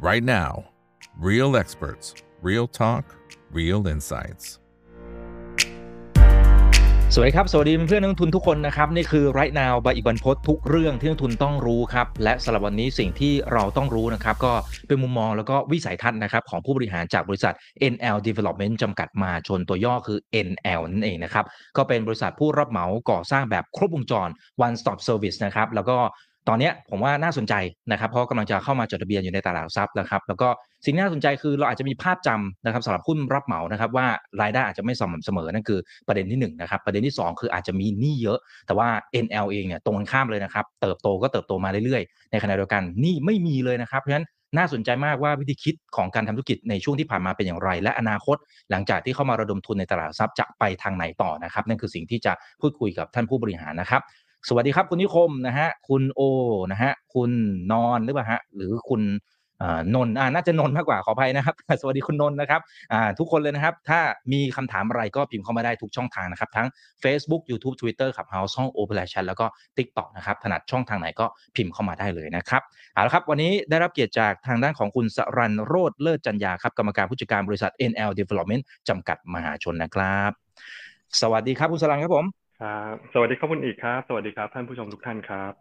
right now. Real experts, real talk, real insights. สวัสดีครับ สวัสดีเพื่อนนักลงทุนทุกคนนะครับ นี่คือ right now ใบอีกบันพศทุกเรื่องที่นักลงทุนต้องรู้ครับ และสำหรับวันนี้สิ่งที่เราต้องรู้นะครับ ก็เป็นมุมมองแล้วก็วิสัยทัศน์นะครับ ของผู้บริหารจากบริษัท NL Development จำกัดมาชนตัวย่อคือ NL นั่นเองนะครับ ก็เป็นบริษัทผู้รับเหมาก่อสร้างแบบครบวงจร one stop service นะครับ แล้วก็ ตอนนี้ผมว่าน่าสนใจนะครับเพราะกำลังจะเข้ามาจดทะเบียนอยู่ในตลาดหลักทรัพย์นะครับ แล้วก็สิ่งที่น่าสนใจคือเราอาจจะมีภาพจำนะครับสำหรับหุ้นรับเหมานะครับว่ารายได้อาจจะไม่สม่ำเสมอนั่นคือประเด็นที่หนึ่งนะครับประเด็นที่สองคืออาจจะมีหนี้เยอะ แต่ว่า NL เองเนี่ยตรงกันข้ามเลยนะครับเติบโตก็เติบโตมาเรื่อยๆ ในขณะเดียวกันหนี้ไม่มีเลยนะครับเพราะฉะนั้นน่าสนใจมากว่าวิธีคิดของการทำธุรกิจในช่วงที่ผ่านมาเป็นอย่างไร และอนาคต หลังจากที่เข้ามาระดมทุนในตลาดหลักทรัพย์จะไปทางไหนต่อนะครับ นั่นคือสิ่งที่จะพูดคุยกับท่านผู้บริหารนะครับ สวัสดีครับคุณนิคมนะฮะคุณโอนะฮะคุณนอนหรือเปล่าฮะหรือคุณนนท์อ่าน่าจะนนท์มากกว่าขออภัยนะครับ สวัสดีคุณนนท์นะครับอ่าทุกคนเลยนะครับ ถ้ามีคำถามอะไรก็พิมพ์เข้ามาได้ทุกช่องทางนะครับ ทั้ง Facebook YouTube Twitter ขับ House ช่อง Open Chat แล้วก็ TikTok นะครับ ถนัดช่องทางไหนก็พิมพ์เข้ามาได้เลยนะครับเอาละครับ วันนี้ได้รับเกียรติจากทางด้านของคุณสรันโรธเลิศจันยาครับ กรรมการผู้จัดการบริษัท NL Development จำกัดมหาชนนะครับ สวัสดีครับคุณสรันครับผม ครับสวัสดีครับคุณอีกครับ สวัสดีครับ ท่านผู้ชมทุกท่านครับ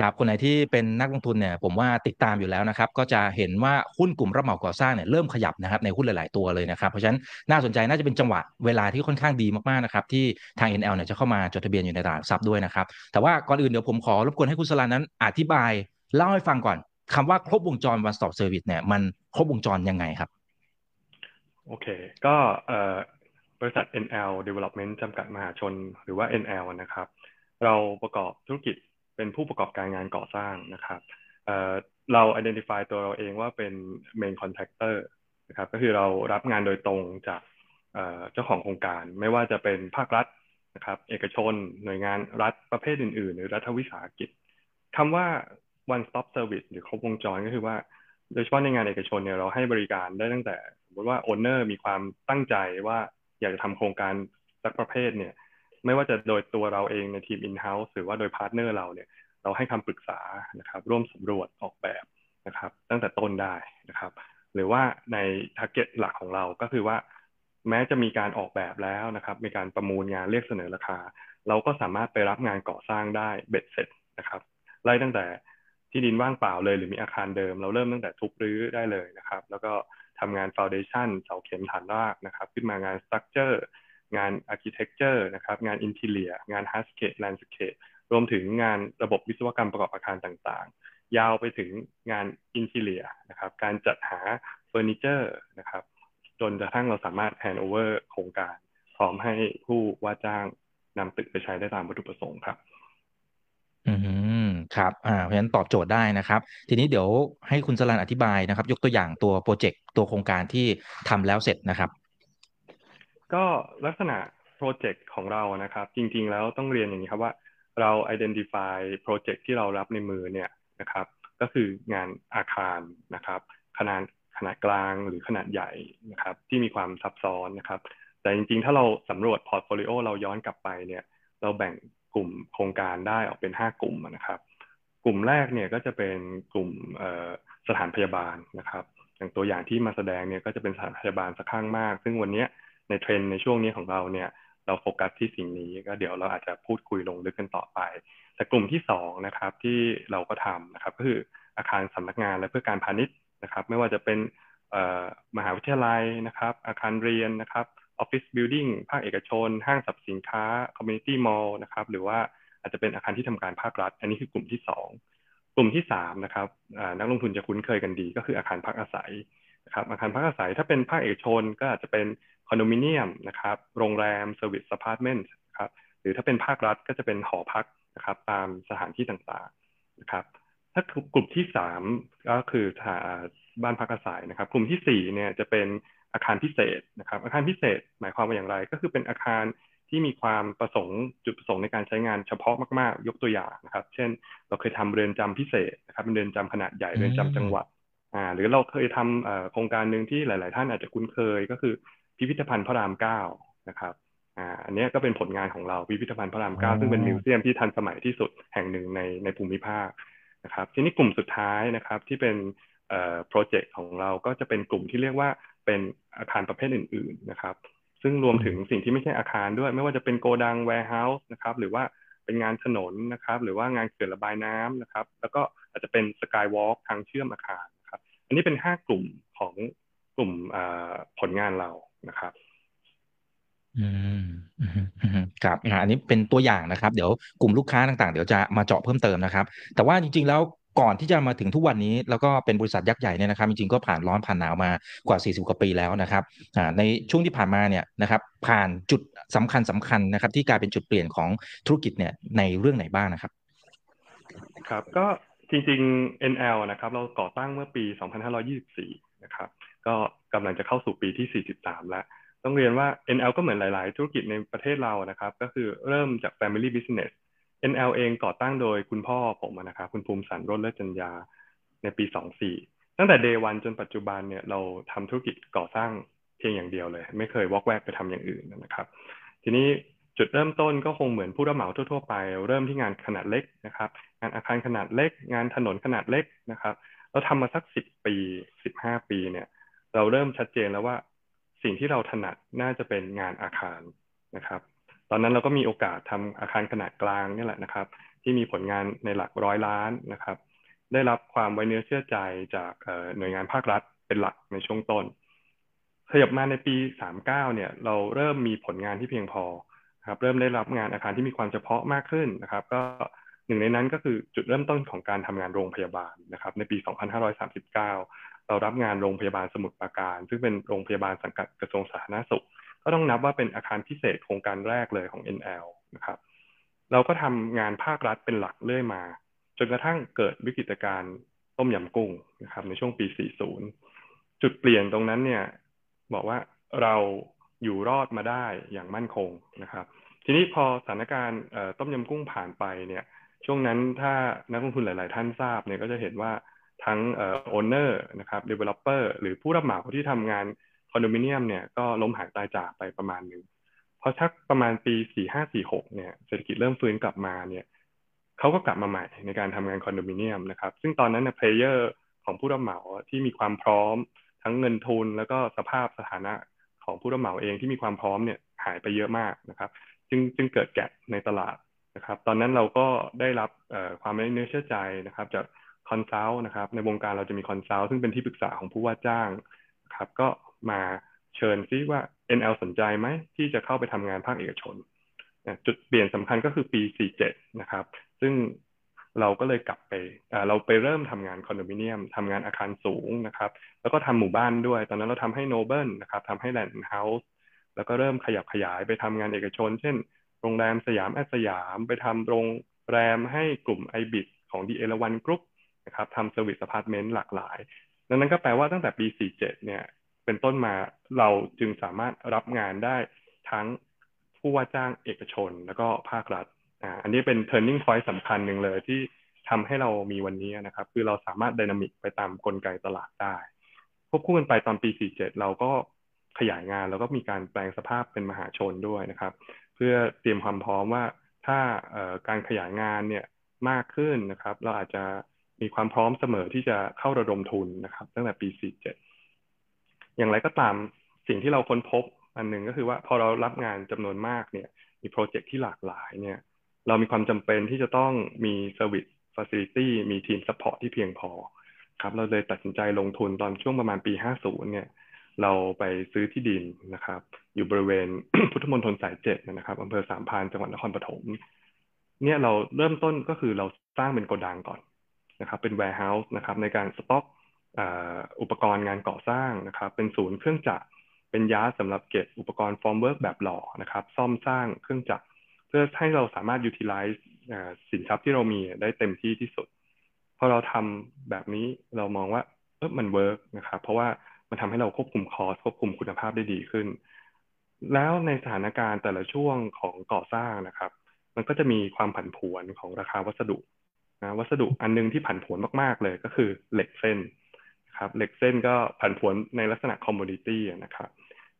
ครับคนไหนที่เป็นนักลงทุนเนี่ยผมว่าติดตามอยู่แล้วนะครับ ก็จะเห็นว่าหุ้นกลุ่มรับเหมาก่อสร้างเนี่ยเริ่มขยับนะครับในหุ้นหลาย ๆ ตัวเลยนะครับเพราะฉะนั้นน่าสนใจน่าจะเป็นจังหวะเวลาที่ค่อนข้างดีมาก ๆ นะครับ ที่ทาง NL เนี่ยจะเข้ามาจดทะเบียนอยู่ในตลาดหลักทรัพย์ด้วยนะครับ แต่ว่าก่อนอื่นเดี๋ยวผมขอรบกวนให้คุณสลานั้นอธิบายเล่าให้ฟังก่อนคำว่าครบวงจร one stop service เนี่ยมันครบวงจรยังไงครับโอเค ก็เอ่อ บริษัท NL Development จำกัดมหาชน หรือว่า NL นะครับ เราประกอบธุรกิจเป็นผู้ประกอบการงานก่อสร้างนะครับเอ่อเรา identify ตัวเราเองว่าเป็น main contractor นะครับก็คือเรารับงานโดยตรงจากเเจ้าของโครงการ ไม่ว่าจะเป็นภาครัฐนะครับเอกชน หน่วยงานรัฐประเภทอื่น ๆ หรือรัฐวิสาหกิจคำว่า one stop service หรือครบวงจรก็คือว่า โดยเฉพาะในงานเอกชนเนี่ยเราให้บริการได้ตั้งแต่สมมติว่า owner มีความตั้งใจว่า อยากจะทำโครงการสักประเภทเนี่ย ไม่ว่าจะโดยตัวเราเองในทีม in-house หรือว่าโดย partner เราเนี่ย เราให้คำปรึกษานะครับ ร่วมสำรวจออกแบบนะครับ ตั้งแต่ต้นได้นะครับ หรือว่าใน target หลักของเราก็คือว่า แม้จะมีการออกแบบแล้วนะครับ มีการประมูลงานเรียกเสนอราคา เราก็สามารถไปรับงานก่อสร้างได้เบ็ดเสร็จนะครับไล่ตั้งแต่ที่ดินว่างเปล่าเลยหรือมีอาคารเดิม เราเริ่มตั้งแต่ทุบรื้อได้เลยนะครับ แล้วก็ ทำงานฟ u n เดชั n เสาเข็มฐานรากนะครับ ขึ้นมางาน structure งาน architecture นะครับ งาน interior งานฮาร์สเค e แลนด์สเคปรวมถึงงานระบบวิศวกรรมประกอบอาคารต่างๆ ยาวไปถึงงาน interior นะครับ การจัดหาเฟอร์นิเจอร์นะครับ จนกระทั่งเราสามารถ handover โครงการ พร้อมให้ผู้ว่าจ้างนำตึกไปใช้ได้ตามวัตถุประสงค์ครับ อืมครับอ่าเพราะฉะนั้นตอบโจทย์ได้นะครับ ทีนี้เดี๋ยวให้คุณสลันอธิบายนะครับ ยกตัวอย่างตัวโปรเจกต์ตัวโครงการที่ทำแล้วเสร็จนะครับ ก็ลักษณะโปรเจกต์ของเรานะครับ จริงๆแล้วต้องเรียนอย่างนี้ครับว่าเรา identify โปรเจกต์ที่เรารับในมือเนี่ยนะครับ ก็คืองานอาคารนะครับ ขนาดขนาดกลางหรือขนาดใหญ่นะครับ ที่มีความซับซ้อนนะครับ แต่จริงๆ ถ้าเราสำรวจ portfolio เราย้อนกลับไปเนี่ย เราแบ่งกลุ่มโครงการได้ออกเป็น 5 กลุ่มนะครับ กลุ่มแรกเนี่ยก็จะเป็นกลุ่มสถานพยาบาลนะครับ อย่างตัวอย่างที่มาแสดงเนี่ยก็จะเป็นสถานพยาบาลซะข้างมาก ซึ่งวันนี้ในเทรนในช่วงนี้ของเราเนี่ยเราโฟกัสที่สิ่งนี้ก็เดี๋ยวเราอาจจะพูดคุยลงลึกกันต่อไป แต่กลุ่มที่สองนะครับที่เราก็ทำนะครับก็คืออาคารสำนักงานและเพื่อการพาณิชย์นะครับ ไม่ว่าจะเป็นมหาวิทยาลัยนะครับ อาคารเรียนนะครับ office building ภาคเอกชน ห้างสรรพสินค้า community mall นะครับ หรือว่าอาจจะเป็นอาคารที่ทำการภาครัฐ อันนี้คือกลุ่มที่สองกลุ่มที่สามนะครับนักลงทุนจะคุ้นเคยกันดี ก็คืออาคารพักอาศัยนะครับ อาคารพักอาศัยถ้าเป็นภาคเอกชนก็อาจจะเป็นคอนโดมิเนียมนะครับ โรงแรม service apartmentครับหรือถ้าเป็นภาครัฐก็จะเป็นหอพักนะครับ ตามสถานที่ต่างๆนะครับ ถ้ากลุ่มที่สามก็คือบ้านพักอาศัยนะครับ กลุ่มที่สี่เนี่ยจะเป็น อาคารพิเศษนะครับ อาคารพิเศษหมายความว่าอย่างไร ก็คือเป็นอาคารที่มีความประสงค์จุดประสงค์ในการใช้งานเฉพาะมาก ๆ ยกตัวอย่างนะครับ เช่น เราเคยทำเรือนจำพิเศษนะครับเป็นเรือนจำขนาดใหญ่เรือนจำจังหวัดอ่าหรือเราเคยทำโครงการหนึ่งที่หลาย ๆ ท่านอาจจะคุ้นเคยก็คือพิพิธภัณฑ์พระรามเก้านะครับอ่าอันนี้ก็เป็นผลงานของเราพิพิธภัณฑ์พระรามเก้าซึ่งเป็น museum ที่ทันสมัยที่สุดแห่งหนึ่งในในภูมิภาคนะครับ ทีนี้กลุ่มสุดท้ายนะครับที่เป็น project ของเราก็จะเป็นกลุ่มที่เรียกว่า เป็นอาคารประเภทอื่น ๆนะครับ ซึ่งรวมถึงสิ่งที่ไม่ใช่อาคารด้วย ไม่ว่าจะเป็นโกดัง warehouse นะครับ หรือว่าเป็นงานถนนนะครับ หรือว่างานเขื่อนระบายน้ำนะครับ แล้วก็อาจจะเป็นสกายวอล์กทางเชื่อมอาคารนะครับ อันนี้เป็นห้ากลุ่มของกลุ่มผลงานเรานะครับอืมครับอันนี้เป็นตัวอย่างนะครับ เดี๋ยวกลุ่มลูกค้าต่างๆ เดี๋ยวจะมาเจาะเพิ่มเติมนะครับ แต่ว่าจริงๆแล้ว ก่อนที่จะมาถึงทุกวันนี้ แล้วก็เป็นบริษัทยักษ์ใหญ่เนี่ยนะครับจริงๆก็ผ่านร้อนผ่านหนาวมากว่า 40 กว่าปีแล้วนะครับในช่วงที่ผ่านมาเนี่ยนะครับผ่านจุดสำคัญสำคัญนะครับ ที่กลายเป็นจุดเปลี่ยนของธุรกิจเนี่ยในเรื่องไหนบ้างนะครับ ครับก็จริงๆ NL นะครับเราก่อตั้งเมื่อปี 2524 นะครับก็กำลังจะเข้าสู่ปีที่ 43 แล้ว ต้องเรียนว่า NL ก็เหมือนหลาย ๆ ธุรกิจในประเทศเรานะครับ ก็คือเริ่มจาก Family Business NL เองก่อตั้งโดยคุณพ่อผมนะครับคุณภูมิสันรถและจัญญาในปี 24 ตั้งแต่ Day 1จนปัจจุบันเนี่ยเราทำธุรกิจก่อสร้างเพียงอย่างเดียวเลย ไม่เคยวอกแวกไปทำอย่างอื่นนะครับ ทีนี้จุดเริ่มต้นก็คงเหมือนผู้รับเหมาทั่ว ๆ ไป เริ่มที่งานขนาดเล็กนะครับ งานอาคารขนาดเล็ก งานถนนขนาดเล็กนะครับ เราทำมาสัก10ปี15ปีเนี่ย เราเริ่มชัดเจนแล้วว่าสิ่งที่เราถนัดน่าจะเป็นงานอาคารนะครับ ตอนนั้นเราก็มีโอกาสทำอาคารขนาดกลางนี่แหละนะครับ ที่มีผลงานในหลักร้อยล้านนะครับ ได้รับความไว้เนื้อเชื่อใจจากหน่วยงานภาครัฐเป็นหลักในช่วงต้นขยับมาในปี 39 เนี่ย เราเริ่มมีผลงานที่เพียงพอครับเริ่มได้รับงานอาคารที่มีความเฉพาะมากขึ้นนะครับ ก็หนึ่งในนั้นก็คือจุดเริ่มต้นของการทำงานโรงพยาบาลนะครับ ในปี 2539 เรารับงานโรงพยาบาลสมุทรปราการ ซึ่งเป็นโรงพยาบาลสังกัดกระทรวงสาธารณสุข ก็ต้องนับว่าเป็นอาคารพิเศษโครงการแรกเลยของ NL นะครับเราก็ทำงานภาครัฐเป็นหลักเรื่อยมา จนกระทั่งเกิดวิกฤตการณ์ต้มยำกุ้งนะครับในช่วงปี 40 จุดเปลี่ยนตรงนั้นเนี่ยบอกว่าเราอยู่รอดมาได้อย่างมั่นคงนะครับ ทีนี้พอสถานการณ์ต้มยำกุ้งผ่านไปเนี่ยช่วงนั้นถ้านักลงทุนหลาย ๆ ท่านทราบเนี่ยก็จะเห็นว่าทั้งเออ owner นะครับ developer หรือผู้รับเหมาที่ทำงาน คอนโดมิเนียมเนี่ยก็ล้มหายตายจากไปประมาณหนึ่งพอชักประมาณปีสี่ห้าสี่หกเนี่ยเศรษฐกิจเริ่มฟื้นกลับมาเนี่ยเขาก็กลับมาใหม่ในการทำงานคอนโดมิเนียมนะครับ ซึ่งตอนนั้นเนี่ย player ของผู้รับเหมาที่มีความพร้อม ทั้งเงินทุนแล้วก็สภาพสถานะของผู้รับเหมาเองที่มีความพร้อมเนี่ยหายไปเยอะมากนะครับ จึงจึงเกิด gap ในตลาดนะครับ ตอนนั้นเราก็ได้รับความไว้เนื้อเชื่อใจนะครับ จาก consult นะครับ ในวงการเราจะมี consult ซึ่งเป็นที่ปรึกษาของผู้ว่าจ้าง ครับก็มาเชิญซิว่า NL สนใจไหมที่จะเข้าไปทำงานภาคเอกชนจุดเปลี่ยนสำคัญก็คือปี 47 นะครับ ซึ่งเราก็เลยกลับไปเราไปเริ่มทำงานคอนโดมิเนียมทำงานอาคารสูงนะครับ แล้วก็ทำหมู่บ้านด้วย ตอนนั้นเราทำให้โนเบิลนะครับทำให้แลนด์เฮาส์แล้วก็เริ่มขยับขยายไปทำงานเอกชน เช่น โรงแรม Siam@Siam ไปทำโรงแรมให้กลุ่ม ibis ของ The Erawan Group นะครับทำ service apartment หลากหลาย ดังนั้นก็แปลว่าตั้งแต่ปี 47 เนี่ย เป็นต้นมาเราจึงสามารถรับงานได้ทั้งผู้ว่าจ้างเอกชนแล้วก็ภาครัฐอ่าอันนี้เป็น turning point สำคัญหนึ่งเลยที่ทำให้เรามีวันนี้นะครับ คือเราสามารถดินามิกไปตามกลไกตลาดได้ควบคู่กันไปตอนปี 47 เราก็ขยายงานแล้วก็มีการแปลงสภาพเป็นมหาชนด้วยนะครับ เพื่อเตรียมความพร้อมว่าถ้าการขยายงานเนี่ยมากขึ้นนะครับ เราอาจจะ มีความพร้อมเสมอที่จะเข้าระดมทุนนะครับ ตั้งแต่ปี 47 อย่างไรก็ตามสิ่งที่เราค้นพบอันหนึ่งก็คือว่าพอเรารับงานจำนวนมากเนี่ยมี project ที่หลากหลายเนี่ยเรามีความจำเป็นที่จะต้องมีเซอร์วิสฟ a ซิลิตี้มีทีม support ที่เพียงพอครับเราเลยตัดสินใจลงทุนตอนช่วงประมาณปี 50 เนี่ย เราไปซื้อที่ดินนะครับ อยู่บริเวณพุทธมณฑลสายเจ็ดนะครับอำเภอสามพรานจังหวัดนครปฐมเนี่ยเราเริ่มต้นก็คือเราสร้างเป็นโกดังก่อน นะครับเป็น warehouse นะครับในการสต็อกอุปกรณ์งานก่อสร้างนะครับเป็นศูนย์เครื่องจักรเป็นยาสำหรับเก็บอุปกรณ์ formwork แบบหล่อนะครับซ่อมสร้างเครื่องจักรเพื่อให้เราสามารถ utilize สินทรัพย์ที่เรามีได้เต็มที่ที่สุดพอเราทำแบบนี้เรามองว่าเออมัน work นะครับเพราะว่ามันทำให้เราควบคุม cost ควบคุมคุณภาพได้ดีขึ้น แล้วในสถานการณ์แต่ละช่วงของก่อสร้างนะครับ มันก็จะมีความผันผวนของราคาวัสดุ นะวัสดุอันนึงที่ผันผวนมากๆเลยก็คือเหล็กเส้นครับเหล็กเส้นก็ผันผวนในลักษณะ commodity นะครับ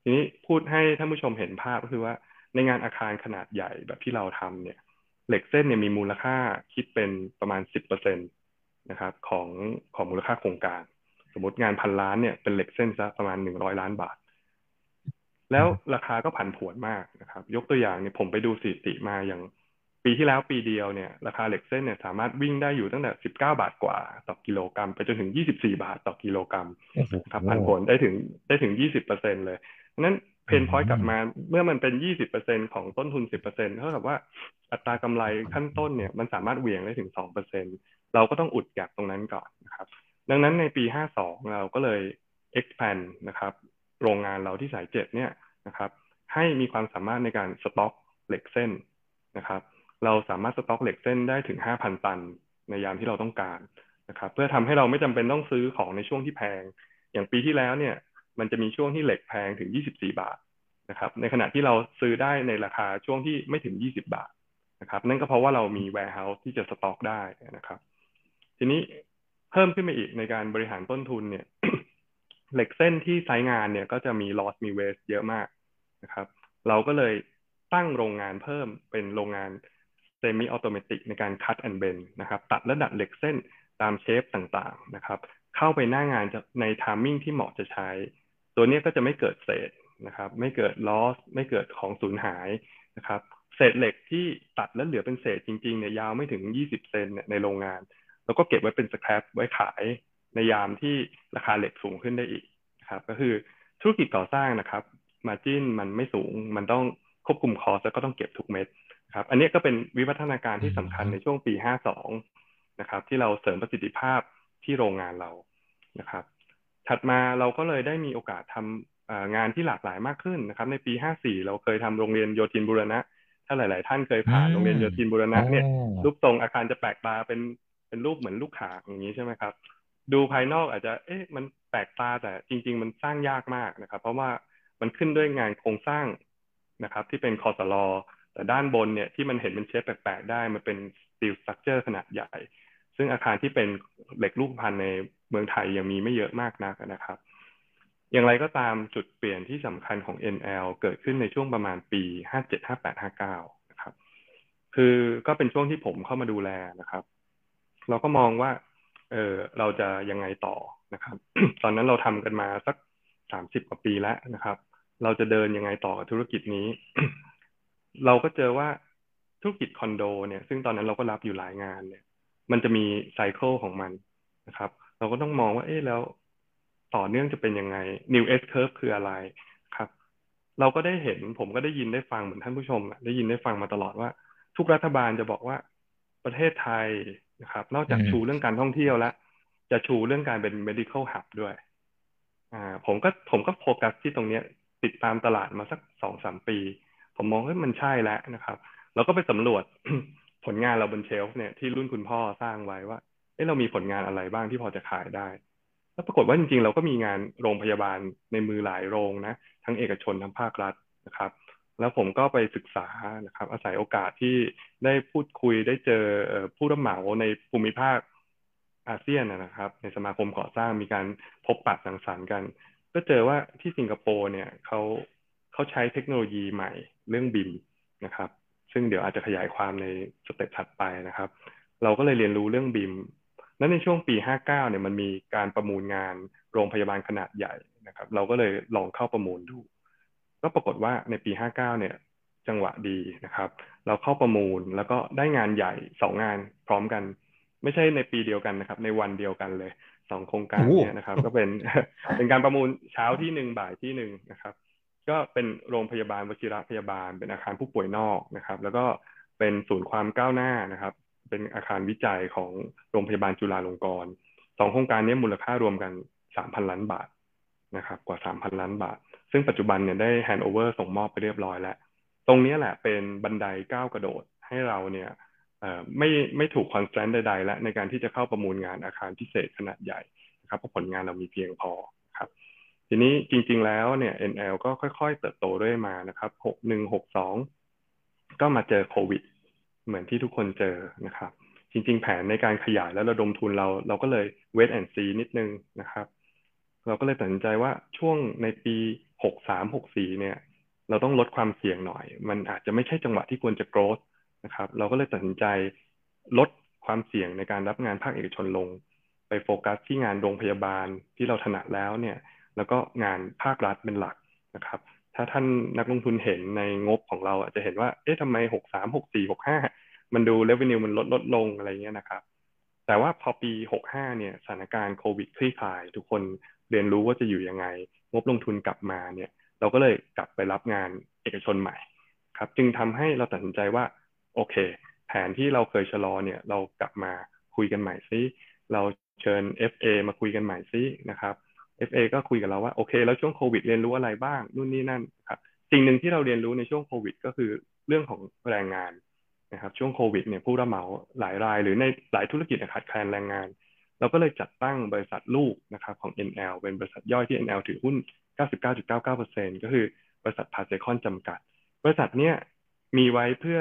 ทีนี้พูดให้ท่านผู้ชมเห็นภาพก็คือว่าในงานอาคารขนาดใหญ่แบบที่เราทำเนี่ยเหล็กเส้นเนี่ยมีมูลค่าคิดเป็นประมาณ 10%นะครับของของมูลค่าโครงการ สมมติงานพันล้านเนี่ยเป็นเหล็กเส้นซะประมาณหนึ่งร้อยล้านบาท แล้วราคาก็ผันผวนมากนะครับ ยกตัวอย่างเนี่ยผมไปดูสถิติมาอย่าง ปีที่แล้วปีเดียวเนี่ยราคาเหล็กเส้นเนี่ยสามารถวิ่งได้อยู่ตั้งแต่สิบเก้าบาทกว่า ต่อกิโลกรัม ไปจนถึงยี่สิบสี่บาทต่อกิโลกรัมครับผันผวนได้ถึงได้ถึงยี่สิบเปอร์เซ็นเลยนั้น pain point กลับมาเมื่อมันเป็นยี่สิบเปอร์เซ็นของต้นทุนสิบเปอร์เซ็นเท่ากับว่าอัตรากำไรขั้นต้นเนี่ยมันสามารถเหวี่ยงได้ถึงสองเปอร์เซ็นเราก็ต้องอุด gap ตรงนั้นก่อนนะครับ ดังนั้นในปีห้าสองเราก็เลย expand นะครับ โรงงานเราที่สายเจ็ดเนี่ยนะครับ ให้มีความสามารถในการสต็อกเหล็กเส้นนะครับ เราสามารถสต็อกเหล็กเส้นได้ถึงห้าพันตัน ในยามที่เราต้องการนะครับเพื่อทำให้เราไม่จำเป็นต้องซื้อของในช่วงที่แพง อย่างปีที่แล้วเนี่ย มันจะมีช่วงที่เหล็กแพงถึง 24 บาทนะครับ ในขณะที่เราซื้อได้ในราคาช่วงที่ไม่ถึง 20 บาทนะครับ นั่นก็เพราะว่าเรามี warehouse ที่จะสต็อกได้นะครับ ทีนี้เพิ่มขึ้นมาอีกในการบริหารต้นทุนเนี่ย เหล็กเส้นที่ไซงานเนี่ยก็จะมี loss มี waste เยอะมากนะครับ เราก็เลยตั้งโรงงานเพิ่มเป็นโรงงาน semi automatic ในการ cut and bend นะครับตัดและดัดเหล็กเส้นตามเชฟต่างๆนะครับเข้าไปหน้างานใน timing ที่เหมาะจะใช้ ตัวนี้ก็จะไม่เกิดเศษนะครับไม่เกิด loss ไม่เกิดของสูญหายนะครับเศษเหล็กที่ตัดแล้วเหลือเป็นเศษจริงๆเนี่ยยาวไม่ถึง 20 เซนในโรงงาน แล้วก็เก็บไว้เป็นสครับไว้ขายในยามที่ราคาเหล็กสูงขึ้นได้อีกนะครับก็คือธุรกิจก่อสร้างนะครับมาจิ้นมันไม่สูง มันต้องควบคุมคอสแล้วก็ต้องเก็บทุกเม็ด ครับ อันนี้ก็เป็นวิวัฒนาการที่สำคัญในช่วงปี 52 นะครับ ที่เราเสริมประสิทธิภาพที่โรงงานเรานะครับ ถัดมาเราก็เลยได้มีโอกาสทำงานที่หลากหลายมากขึ้นนะครับ ในปี 54 เราเคยทำโรงเรียนโยธินบุรณะ ถ้าหลาย ๆ ท่านเคยผ่านโรงเรียนโยธินบุรณะเนี่ยรูปทรงอาคารจะแปลกตาเป็นเป็นรูปเหมือนลูกข่างอย่างนี้ใช่ไหมครับ ดูภายนอกอาจจะเอ๊ะมันแปลกตาแต่จริง ๆ มันสร้างยากมากนะครับ เพราะว่ามันขึ้นด้วยงานโครงสร้างนะครับ ที่เป็นคอสลอ แต่ด้านบนเนี่ยที่มันเห็นเป็น shape แปลกๆได้ มันเป็น steel structure ขนาดใหญ่ ซึ่งอาคารที่เป็นเหล็กรูปพรรณในเมืองไทยยังมีไม่เยอะมากนักนะครับ อย่างไรก็ตามจุดเปลี่ยนที่สำคัญของ NL เกิดขึ้นในช่วงประมาณปี 57 58 59 นะครับ คือก็เป็นช่วงที่ผมเข้ามาดูแลนะครับ เราก็มองว่า เออเราจะยังไงต่อนะครับ ตอนนั้นเราทำกันมาสัก 30 กว่าปีแล้วนะครับ เราจะเดินยังไงต่อธุรกิจนี้ เราก็เจอว่าธุรกิจคอนโดเนี่ย ซึ่งตอนนั้นเราก็รับอยู่หลายงานเนี่ย มันจะมีไซเคิลของมันนะครับ เราก็ต้องมองว่า เอ๊ะแล้วต่อเนื่องจะเป็นยังไง New S curve คืออะไรครับ เราก็ได้เห็นผมก็ได้ยินได้ฟังเหมือนท่านผู้ชมได้ยินได้ฟังมาตลอดว่า ทุกรัฐบาลจะบอกว่าประเทศไทยนะครับ นอกจากชูเรื่องการท่องเที่ยวแล้วจะชูเรื่องการเป็น medical hub ด้วย อ่า ผมก็ผมก็โฟกัสที่ตรงเนี้ย ติดตามตลาดมาสักสองสามปี ผมมองว่ามันใช่แล้วนะครับ เราก็ไปสำรวจผลงานเราบนเชลฟ์เนี่ยที่รุ่นคุณพ่อสร้างไว้ว่าเอ้เรามีผลงานอะไรบ้างที่พอจะขายได้ แล้วปรากฏว่าจริงๆ เราก็มีงานโรงพยาบาลในมือหลายโรงนะ ทั้งเอกชนทั้งภาครัฐนะครับ แล้วผมก็ไปศึกษานะครับ อาศัยโอกาสที่ได้พูดคุยได้เจอผู้รับเหมาในภูมิภาคอาเซียนนะครับ ในสมาคมก่อสร้างมีการพบปะสังสรรค์กัน ก็เจอว่าที่สิงคโปร์เนี่ยเขา เขาใช้เทคโนโลยีใหม่เรื่อง BIM นะครับ ซึ่งเดี๋ยวอาจจะขยายความใน step ถัดไปนะครับ เราก็เลยเรียนรู้เรื่อง BIM นั้นในช่วงปี 59 เนี่ยมันมีการประมูลงานโรงพยาบาลขนาดใหญ่นะครับ เราก็เลยลองเข้าประมูลดู ก็ปรากฏว่าในปี 59 เนี่ยจังหวะดีนะครับ เราเข้าประมูลแล้วก็ได้งานใหญ่สองงานพร้อมกัน ไม่ใช่ในปีเดียวกันนะครับ ในวันเดียวกันเลยสองโครงการเนี่ยนะครับ ก็เป็นเป็นการประมูลเช้าที่หนึ่งบ่ายที่หนึ่งนะครับ ก็เป็นโรงพยาบาลวชิระพยาบาล เป็นอาคารผู้ป่วยนอกนะครับ แล้วก็เป็นศูนย์ความก้าวหน้านะครับ เป็นอาคารวิจัยของโรงพยาบาลจุฬาลงกรณ์สองโครงการนี้มูลค่ารวมกันสามพันล้านบาทนะครับ กว่าสามพันล้านบาท ซึ่งปัจจุบันเนี่ยได้ handover ส่งมอบไปเรียบร้อยแล้ว ตรงนี้แหละเป็นบันไดก้าวกระโดดให้เราเนี่ยไม่ไม่ถูก constraint ใดๆ และในการที่จะเข้าประมูลงานอาคารพิเศษขนาดใหญ่นะครับเพราะผลงานเรามีเพียงพอ ทีนี้จริง ๆ แล้วเนี่ย NL ก็ค่อย ๆ เติบโตเรื่อยมานะครับหกหนึ่งหกสองก็มาเจอโควิด เหมือนที่ทุกคนเจอนะครับ จริง ๆ แผนในการขยายแล้วระดมทุนเรา เราก็เลยเวทแอนซีนิดนึงนะครับ เราก็เลยตัดสินใจว่าช่วงในปีหกสามหกสี่เนี่ย เราต้องลดความเสี่ยงหน่อย มันอาจจะไม่ใช่จังหวะที่ควรจะโกรธนะครับ เราก็เลยตัดสินใจลดความเสี่ยงในการรับงานภาคเอกชนลง ไปโฟกัสที่งานโรงพยาบาลที่เราถนัดแล้วเนี่ย แล้วก็งานภาครัฐเป็นหลักนะครับ ถ้าท่านนักลงทุนเห็นในงบของเราอาจจะเห็นว่า เอ๊ะทำไมหกสามหกสี่หกห้ามันดูเรเวนิวมันลดลดลงอะไรเงี้ยนะครับ แต่ว่าพอปีหกห้าเนี่ยสถานการณ์โควิดคลี่คลาย ทุกคนเรียนรู้ว่าจะอยู่ยังไง งบลงทุนกลับมาเนี่ย เราก็เลยกลับไปรับงานเอกชนใหม่ครับ จึงทำให้เราตัดสินใจว่า โอเค แผนที่เราเคยชะลอเนี่ย เรากลับมาคุยกันใหม่ซิเราเชิญ FA มาคุยกันใหม่ซินะครับ FA ก็คุยกับเราว่าโอเค แล้วช่วงโควิดเรียนรู้อะไรบ้างนู่นนี่นั่นครับสิ่งหนึ่งที่เราเรียนรู้ในช่วงโควิด ก็คือเรื่องของแรงงานนะครับช่วงโควิดเนี่ยผู้รับเหมาหลายราย หรือในหลายธุรกิจขาดแคลนแรงงาน เราก็เลยจัดตั้งบริษัทลูกนะครับของ NL เป็นบริษัทย่อยที่ NL ถือหุ้น 99.99%ก็คือบริษัทพาเซคอนจำกัด บริษัทเนี้ยมีไว้เพื่อ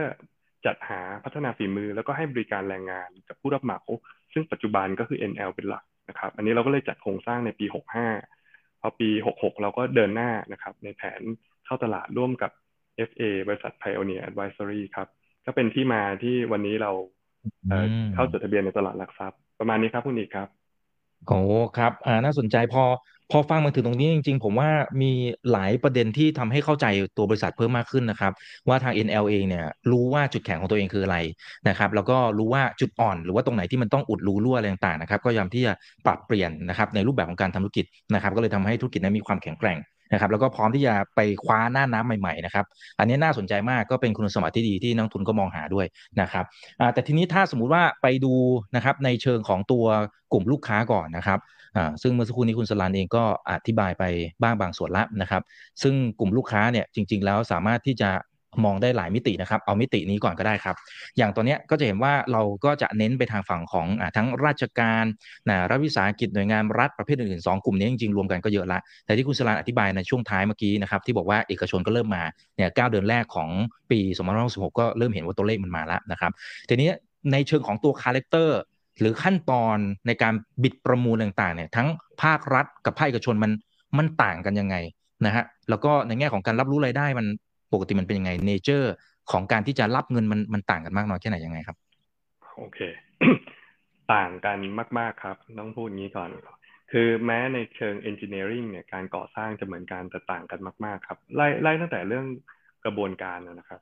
จัดหาพัฒนาฝีมือ แล้วก็ให้บริการแรงงานกับผู้รับเหมา ซึ่งปัจจุบันก็คือ NL เป็นหลัก นะครับ อันนี้เราก็เลยจัดโครงสร้างในปี 65 พอปี 66 เราก็เดินหน้านะครับ ในแผนเข้าตลาดร่วมกับ FA บริษัท Pioneer Advisory ครับ ก็เป็นที่มาที่วันนี้เราเข้าจดทะเบียนในตลาดหลักทรัพย์ ประมาณนี้ครับคุณอีกครับโอ้ครับ อ่า น่าสนใจพอ พอฟังมาถึงตรงนี้จริง ๆ ผมว่ามีหลายประเด็นที่ทำให้เข้าใจตัวบริษัทเพิ่มมากขึ้นนะครับ ว่าทาง NL เองเนี่ยรู้ว่าจุดแข็งของตัวเองคืออะไรนะครับแล้วก็รู้ว่าจุดอ่อนหรือว่าตรงไหนที่มันต้องอุดรูรั่วอะไรต่างๆนะครับก็ยอมที่จะปรับเปลี่ยนนะครับในรูปแบบของการทำธุรกิจนะครับ ก็เลยทำให้ธุรกิจนั้นมีความแข็งแกร่งนะครับแล้วก็พร้อมที่จะไปคว้าหน้าน้ำใหม่ๆนะครับอันนี้น่าสนใจมากก็เป็นคุณสมบัติที่ดีที่นักทุนก็มองหาด้วยนะครับแต่ทีนี้ถ้าสมมุติว่าไปดูนะครับในเชิงของตัวกลุ่มลูกค้าก่อนนะครับ ซึ่งเมื่อสักครู่นี้คุณสลันเองก็อธิบายไปบ้างบางส่วนละนะครับ ซึ่งกลุ่มลูกค้าเนี่ยจริง ๆ แล้วสามารถที่จะมองได้หลายมิตินะครับ เอามิตินี้ก่อนก็ได้ครับ อย่างตัวเนี้ก็จะเห็นว่าเราก็จะเน้นไปทางฝั่งของอทั้งราชการนะรัฐวิสาหกิจหน่วยงานรัฐประเภทอื่นๆสองกลุ่มนี้จริงๆรวมกันก็เยอะละ แต่ที่คุณสลานอธิบายในช่วงท้ายเมื่อกี้นะครับที่บอกว่าเอกชนก็เริ่มมาเนี่ยเดือนแรกของปี 2566 ก็เริ่มเห็นว่าตัวเลขมันมาแล้วนะครับ ทีนี้ในเชิงของตัว character หรือขั้นตอนในการ bid ประมูลต่างๆเนี่ยทั้งภาครัฐกับภาคเอกชนมันมันต่างกันยังไงนะฮะแล้วก็ในแง่ของการรับรู้รายได้มันปกติมันเป็นยังไง nature ของการที่จะรับเงินมันมันต่างกันมากน้อยแค่ไหนยังไงครับ โอเค ต่างกันมาก ๆครับ ต้องพูดงี้ก่อน คือแม้ในเชิง engineering เนี่ยการก่อสร้างจะเหมือนกันแต่ต่างกันมาก ๆ ครับ ไล่ไล่ตั้งแต่เรื่องกระบวนการนะครับ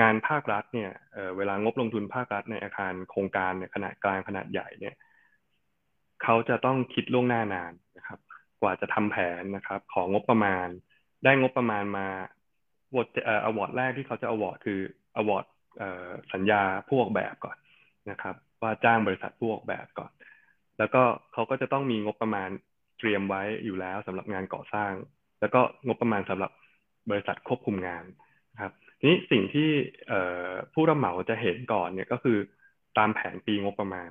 งานภาครัฐเนี่ยเเวลางบลงทุนภาครัฐในอาคารโครงการเนี่ยขนาดกลางขนาดใหญ่เนี่ยเขาจะต้องคิดล่วงหน้านานนะครับ กว่าจะทำแผนนะครับ ของงบประมาณ ได้งบประมาณมาบทเอ่ออวอร์ดแรกที่เขาจะอวอร์ดคืออวอร์ดสัญญาผู้ออกแบบก่อนนะครับ ว่าจ้างบริษัทผู้ออกแบบก่อน แล้วก็เขาก็จะต้องมีงบประมาณเตรียมไว้อยู่แล้วสำหรับงานก่อสร้าง แล้วก็งบประมาณสำหรับบริษัทควบคุมงานนะครับ ทีนี้สิ่งที่ผู้รับเหมาจะเห็นก่อนเนี่ยก็คือตามแผนปีงบประมาณ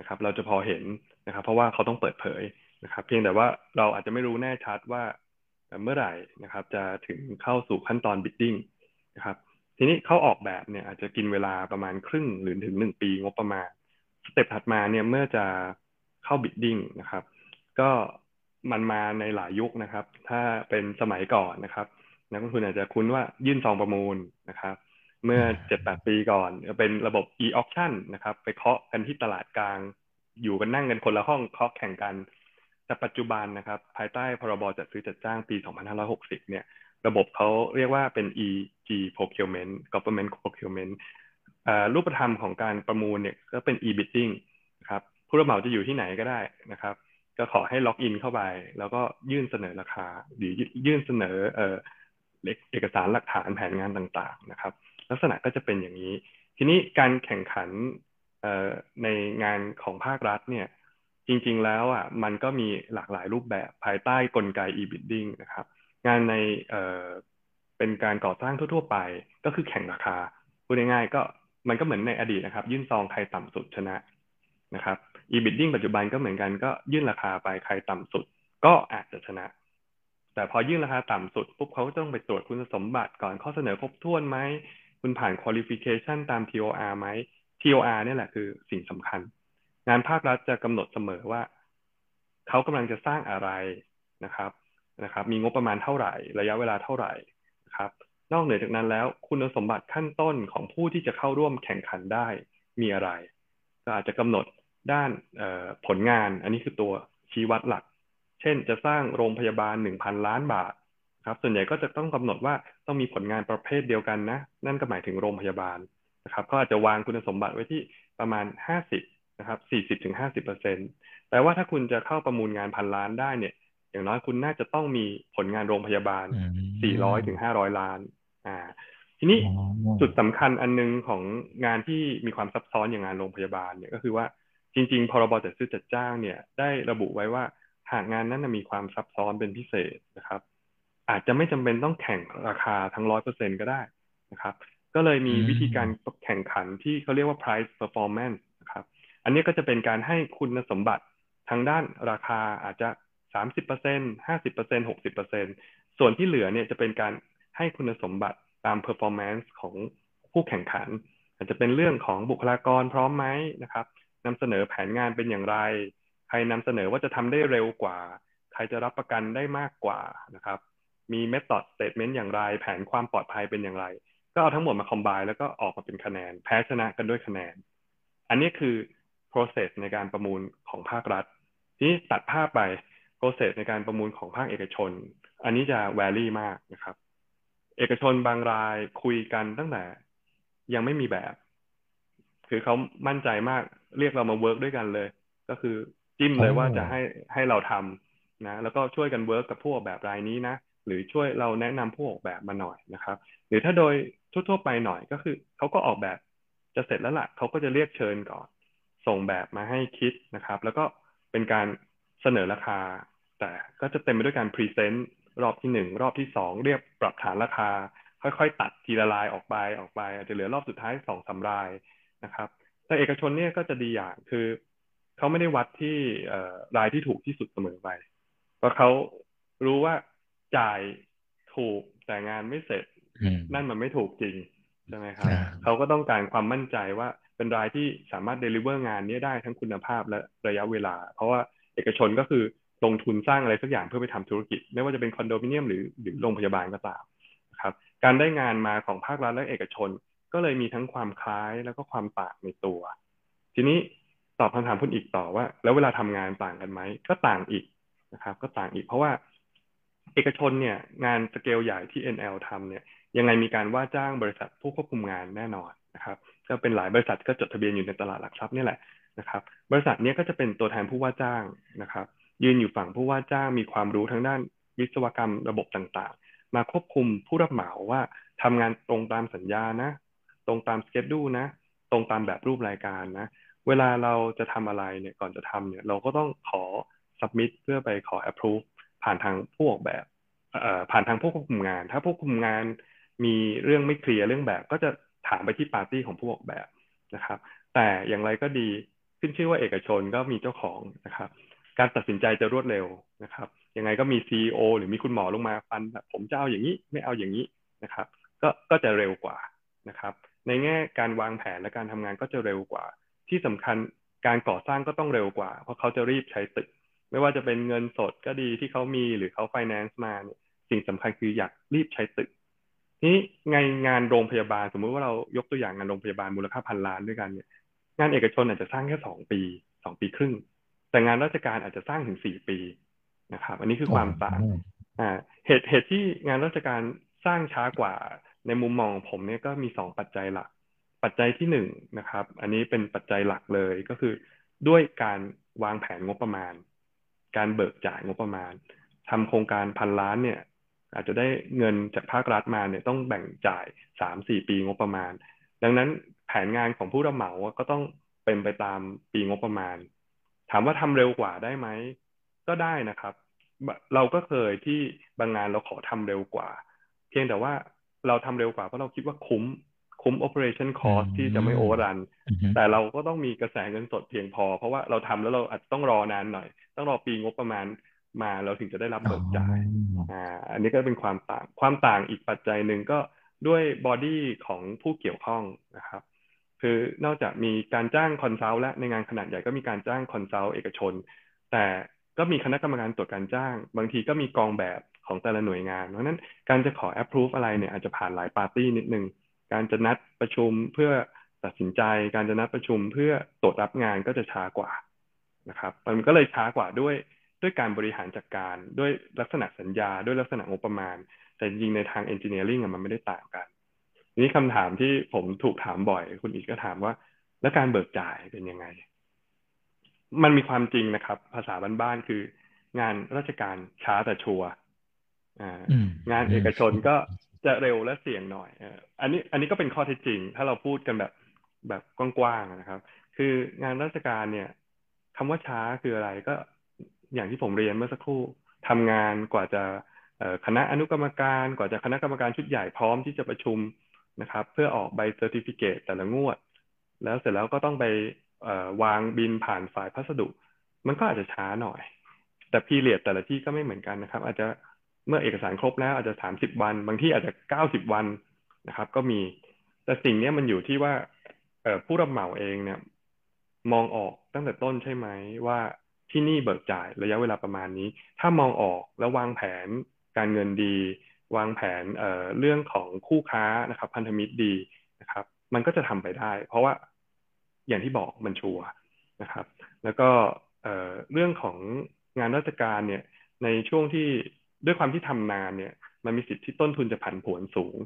นะครับ เราจะพอเห็นนะครับ เพราะว่าเขาต้องเปิดเผยนะครับ เพียงแต่ว่าเราอาจจะไม่รู้แน่ชัดว่าเมื่อไหร่นะครับ จะถึงเข้าสู่ขั้นตอนบิดดิ้งนะครับ ทีนี้เขาออกแบบเนี่ยอาจจะกินเวลาประมาณครึ่งหรือถึงหนึ่งปีงบประมาณสเต็ปถัดมาเนี่ยเมื่อจะเข้าบิดดิ้งนะครับ ก็มันมาในหลายยุคนะครับ ถ้าเป็นสมัยก่อนนะครับ นักลงทุนอาจจะคุ้นว่ายื่นซองประมูลนะครับ เมื่อเจ็ดแปดปีก่อนเป็นระบบ e-auction นะครับ ไปเคาะกันที่ตลาดกลาง อยู่กันนั่งกันคนละห้องเคาะแข่งกัน แต่ปัจจุบันนะครับ ภายใต้พรบจัดซื้อจัดจ้างปี 2560 เนี่ย ระบบเขาเรียกว่าเป็น EG procurement government procurement รูปธรรมของการประมูลเนี่ยก็เป็น e-bidding นะครับผู้รับเหมาจะอยู่ที่ไหนก็ได้นะครับ ก็ขอให้ล็อกอินเข้าไป แล้วก็ยื่นเสนอราคา หรือยื่นเสนอเอ่อ เอกสารหลักฐานแผนงานต่างๆนะครับ ลักษณะก็จะเป็นอย่างนี้ ทีนี้การแข่งขันในงานของภาครัฐเนี่ยจริงๆแล้วอะมันก็มีหลากหลายรูปแบบภายใต้กลไก e-bidding นะครับ งานในเป็นการก่อสร้างทั่วๆไป ก็คือแข่งราคาพูดง่ายๆก็มันก็เหมือนในอดีตนะครับ ยื่นซองใครต่ำสุดชนะนะครับ e-bidding ปัจจุบันก็เหมือนกันก็ยื่นราคาไปใครต่ำสุด ก็อาจจะชนะ แต่พอยื่นราคาต่ำสุดปุ๊บเขาก็ต้องไปตรวจคุณสมบัติก่อนข้อเสนอครบถ้วนไหมคุณผ่าน qualification ตาม TOR ไหม TOR นี่แหละคือสิ่งสำคัญ งานภาครัฐจะกำหนดเสมอว่าเขากำลังจะสร้างอะไรนะครับนะครับ มีงบประมาณเท่าไหร่ ระยะเวลาเท่าไหร่นะครับ นอกเหนือจากนั้นแล้วคุณสมบัติขั้นต้นของผู้ที่จะเข้าร่วมแข่งขันได้มีอะไร ก็อาจจะกำหนดด้านผลงาน อันนี้คือตัวชี้วัดหลัก เช่น จะสร้างโรงพยาบาลหนึ่งพันล้านบาทครับ ส่วนใหญ่ก็จะต้องกำหนดว่าต้องมีผลงานประเภทเดียวกันนะ นั่นก็หมายถึงโรงพยาบาลนะครับ ก็อาจจะวางคุณสมบัติไว้ที่ประมาณห้าสิบนะครับสี่สิบถึงห้าสิบเปอร์เซ็นต์แปลว่าถ้าคุณจะเข้าประมูลงานพันล้านได้เนี่ย อย่างน้อยคุณน่าจะต้องมีผลงานโรงพยาบาลสี่ร้อยถึงห้าร้อยล้าน อ่า ทีนี้จุดสำคัญอันนึงของงานที่มีความซับซ้อนอย่างงานโรงพยาบาลเนี่ยก็คือว่าจริง ๆ พรบจัดซื้อจัดจ้างเนี่ยได้ระบุไว้ว่า หากงานนั้นมีความซับซ้อนเป็นพิเศษนะครับ อาจจะไม่จำเป็นต้องแข่งราคาทั้งร้อยเปอร์เซ็นก็ได้นะครับ ก็เลยมีวิธีการแข่งขันที่เขาเรียกว่า price performance นะครับ อันนี้ก็จะเป็นการให้คุณสมบัติทางด้านราคาอาจจะสามสิบเปอร์เซ็นห้าสิบเปอร์เซ็นหกสิบเปอร์เซ็นส่วนที่เหลือเนี่ยจะเป็นการให้คุณสมบัติตาม performance ของผู้แข่งขัน อาจจะเป็นเรื่องของบุคลากรพร้อมไหมนะครับนำเสนอแผนงานเป็นอย่างไร ใครนำเสนอว่าจะทำได้เร็วกว่า ใครจะรับประกันได้มากกว่านะครับ มี method statement อย่างไร แผนความปลอดภัยเป็นอย่างไร ก็เอาทั้งหมดมา combine แล้วก็ออกมาเป็นคะแนน แพ้ชนะกันด้วยคะแนน อันนี้คือ process ในการประมูลของภาครัฐ ทีนี้ตัดภาพไป process ในการประมูลของภาคเอกชน อันนี้จะ vary มากนะครับ เอกชนบางรายคุยกันตั้งแต่ยังไม่มีแบบ คือเขามั่นใจมาก เรียกเรามา work ด้วยกันเลย ก็คือ จิ้มเลยว่าจะให้ให้เราทำนะแล้วก็ช่วยกัน work กับผู้ออกแบบรายนี้นะ หรือช่วยเราแนะนำผู้ออกแบบมาหน่อยนะครับ หรือถ้าโดยทั่วๆไปหน่อยก็คือเขาก็ออกแบบจะเสร็จแล้วละ่ะเขาก็จะเรียกเชิญก่อน ส่งแบบมาให้คิดนะครับ แล้วก็เป็นการเสนอราคา แต่ก็จะเต็มไปด้วยการ present รอบที่หนึ่งรอบที่สองเรียกปรับฐานราคา ค่อยๆ ตัดทีละรายออกไปออกไปอาจจะเหลือรอบสุดท้ายสองสามรายนะครับแต่เอกชนเนี่ยก็จะดีอย่างคือ เขาไม่ได้วัดที่รายที่ถูกที่สุดเสมอไปเพราะเขารู้ว่าจ่ายถูกแต่งานไม่เสร็จ นั่นมันไม่ถูกจริงใช่ไหมครับเขาก็ต้องการความมั่นใจว่าเป็นรายที่สามารถเดลิเวอร์งานนี้ได้ทั้งคุณภาพและระยะเวลา เพราะว่าเอกชนก็คือลงทุนสร้างอะไรสักอย่างเพื่อไปทำธุรกิจ ไม่ว่าจะเป็นคอนโดมิเนียมหรือหรือโรงพยาบาลก็ตามนะครับ การได้งานมาของภาครัฐและเอกชน ก็เลยมีทั้งความคล้ายแล้วก็ความต่างในตัว ทีนี้ ตอบคำถามคุณอีกต่อว่า แล้วเวลาทำงานต่างกันไหมก็ต่างอีกนะครับ ก็ต่างอีก เพราะว่าเอกชนเนี่ยงานสเกลใหญ่ที่ NL ทำเนี่ยยังไงมีการว่าจ้างบริษัทผู้ควบคุมงานแน่นอนนะครับก็เป็นหลายบริษัทก็จดทะเบียนอยู่ในตลาดหลักทรัพย์นี่แหละนะครับ บริษัทนี้ก็จะเป็นตัวแทนผู้ว่าจ้างนะครับ ยืนอยู่ฝั่งผู้ว่าจ้างมีความรู้ทางด้านวิศวกรรมระบบต่างๆ มาควบคุมผู้รับเหมาว่าทำงานตรงตามสัญญานะ ตรงตามสเกจดูนะ ตรงตามแบบรูปรายการนะ เวลาเราจะทำอะไรเนี่ยก่อนจะทำเนี่ย เราก็ต้องขอ submit เพื่อไปขอ approve ผ่านทางผู้ออกแบบผ่านทางผู้ควบคุมงาน ถ้าผู้ควบคุมงานมีเรื่องไม่เคลียร์เรื่องแบบ ก็จะถามไปที่ปาร์ตี้ของผู้ออกแบบนะครับ แต่อย่างไรก็ดีขึ้นชื่อว่าเอกชนก็มีเจ้าของนะครับ การตัดสินใจจะรวดเร็วนะครับยังไงก็มีซีอหรือมีคุณหมอลงมาฟันแบบผมจะเอาอย่างนี้ไม่เอาอย่างนี้นะครับ ก็ก็จะเร็วกว่านะครับ ในแง่การวางแผนและการทำงานก็จะเร็วกว่า ที่สำคัญการก่อสร้างก็ต้องเร็วกว่า เพราะเขาจะรีบใช้ตึก ไม่ว่าจะเป็นเงินสดก็ดีที่เขามีหรือเขาไฟแนนซ์มาเนี่ยสิ่งสำคัญคืออยากรีบใช้ตึกนี้ไงงานโรงพยาบาล สมมุติว่าเรายกตัวอย่างงานโรงพยาบาลมูลค่าพันล้านด้วยกันเนี่ย งานเอกชนอาจจะสร้างแค่สองปีสองปีครึ่ง แต่งานราชการอาจจะสร้างถึงสี่ปีนะครับ อันนี้คือความต่างอ่าเหตุเหตุที่งานราชการสร้างช้ากว่าในมุมมองของผมเนี่ยก็มีสองปัจจัยหลัก ปัจจัยที่หนึ่งนะครับ อันนี้เป็นปัจจัยหลักเลยก็คือ ด้วยการวางแผนงบประมาณ การเบิกจ่ายงบประมาณทำโครงการพันล้านเนี่ย อาจจะได้เงินจากภาครัฐมาเนี่ยต้องแบ่งจ่ายสามสี่ปีงบประมาณ ดังนั้นแผนงานของผู้รับเหมาก็ต้องเป็นไปตามปีงบประมาณ ถามว่าทำเร็วกว่าได้ไหมก็ได้นะครับ เราก็เคยที่บางงานเราขอทำเร็วกว่า เพียงแต่ว่าเราทำเร็วกว่าเพราะเราคิดว่าคุ้ม คุ้ม operation cost ที่จะไม่โอเวอร์รัน แต่เราก็ต้องมีกระแสเงินสดเพียงพอ เพราะว่าเราทำแล้วเราอาจจะต้องรอนานหน่อย ต้องรอปีงบประมาณมาเราถึงจะได้รับเบิกจ่าย อ่า อันนี้ก็เป็นความต่าง ความต่างอีกปัจจัยหนึ่งก็ด้วย body ของผู้เกี่ยวข้องนะครับ คือนอกจากมีการจ้าง consult และในงานขนาดใหญ่ก็มีการจ้าง consult เอกชน แต่ก็มีคณะกรรมการตรวจการจ้าง บางทีก็มีกองแบบของแต่ละหน่วยงาน เพราะนั้นการจะขอ approve อะไรเนี่ยอาจจะผ่านหลายปาร์ตี้นิดนึง การจะนัดประชุมเพื่อตัดสินใจ การจะนัดประชุมเพื่อตรวจรับงานก็จะช้ากว่านะครับ มันก็เลยช้ากว่าด้วยด้วยการบริหารจัดการด้วยลักษณะสัญญา ด้วยลักษณะงบประมาณ แต่จริงในทางเอนจิเนียริงมันไม่ได้ต่างกันทีนี้คำถามที่ผมถูกถามบ่อย คุณอีกก็ถามว่า แล้วการเบิกจ่ายเป็นยังไง มันมีความจริงนะครับ ภาษาบ้านๆคืองานราชการช้าแต่ชัวร์งานเอกชนก็ จะเร็วและเสี่ยงหน่อยอันนี้อันนี้ก็เป็นข้อเท็จจริง ถ้าเราพูดกันแบบแบบกว้างๆนะครับ คืองานราชการเนี่ยคำว่าช้าคืออะไรก็อย่างที่ผมเรียนเมื่อสักครู่ทำงานกว่าจะคณะอนุกรรมการกว่าจะคณะกรรมการชุดใหญ่พร้อมที่จะประชุมนะครับ เพื่อออกใบ certificate แต่ละงวด แล้วเสร็จแล้วก็ต้องไปวางบิลผ่านฝ่ายพัสดุ มันก็อาจจะช้าหน่อย แต่ period แต่ละที่ก็ไม่เหมือนกันนะครับ อาจจะ เมื่อเอกสารครบแล้วอาจจะสามสิบวัน บางที่อาจจะเก้าสิบวันนะครับ ก็มี แต่สิ่งนี้มันอยู่ที่ว่าผู้รับเหมาเองเนี่ย มองออกตั้งแต่ต้นใช่ไหมว่าที่นี่เบิกจ่ายระยะเวลาประมาณนี้ ถ้ามองออกแล้ววางแผนการเงินดี วางแผนเเรื่องของคู่ค้านะครับ พันธมิตรดีนะครับ มันก็จะทำไปได้ เพราะว่าอย่างที่บอกมันชัวนะครับ แล้วก็เเรื่องของงานราชการเนี่ยในช่วงที่ ด้วยความที่ทำนานเนี่ย มันมีสิทธิ์ที่ต้นทุนจะผันผวนสูง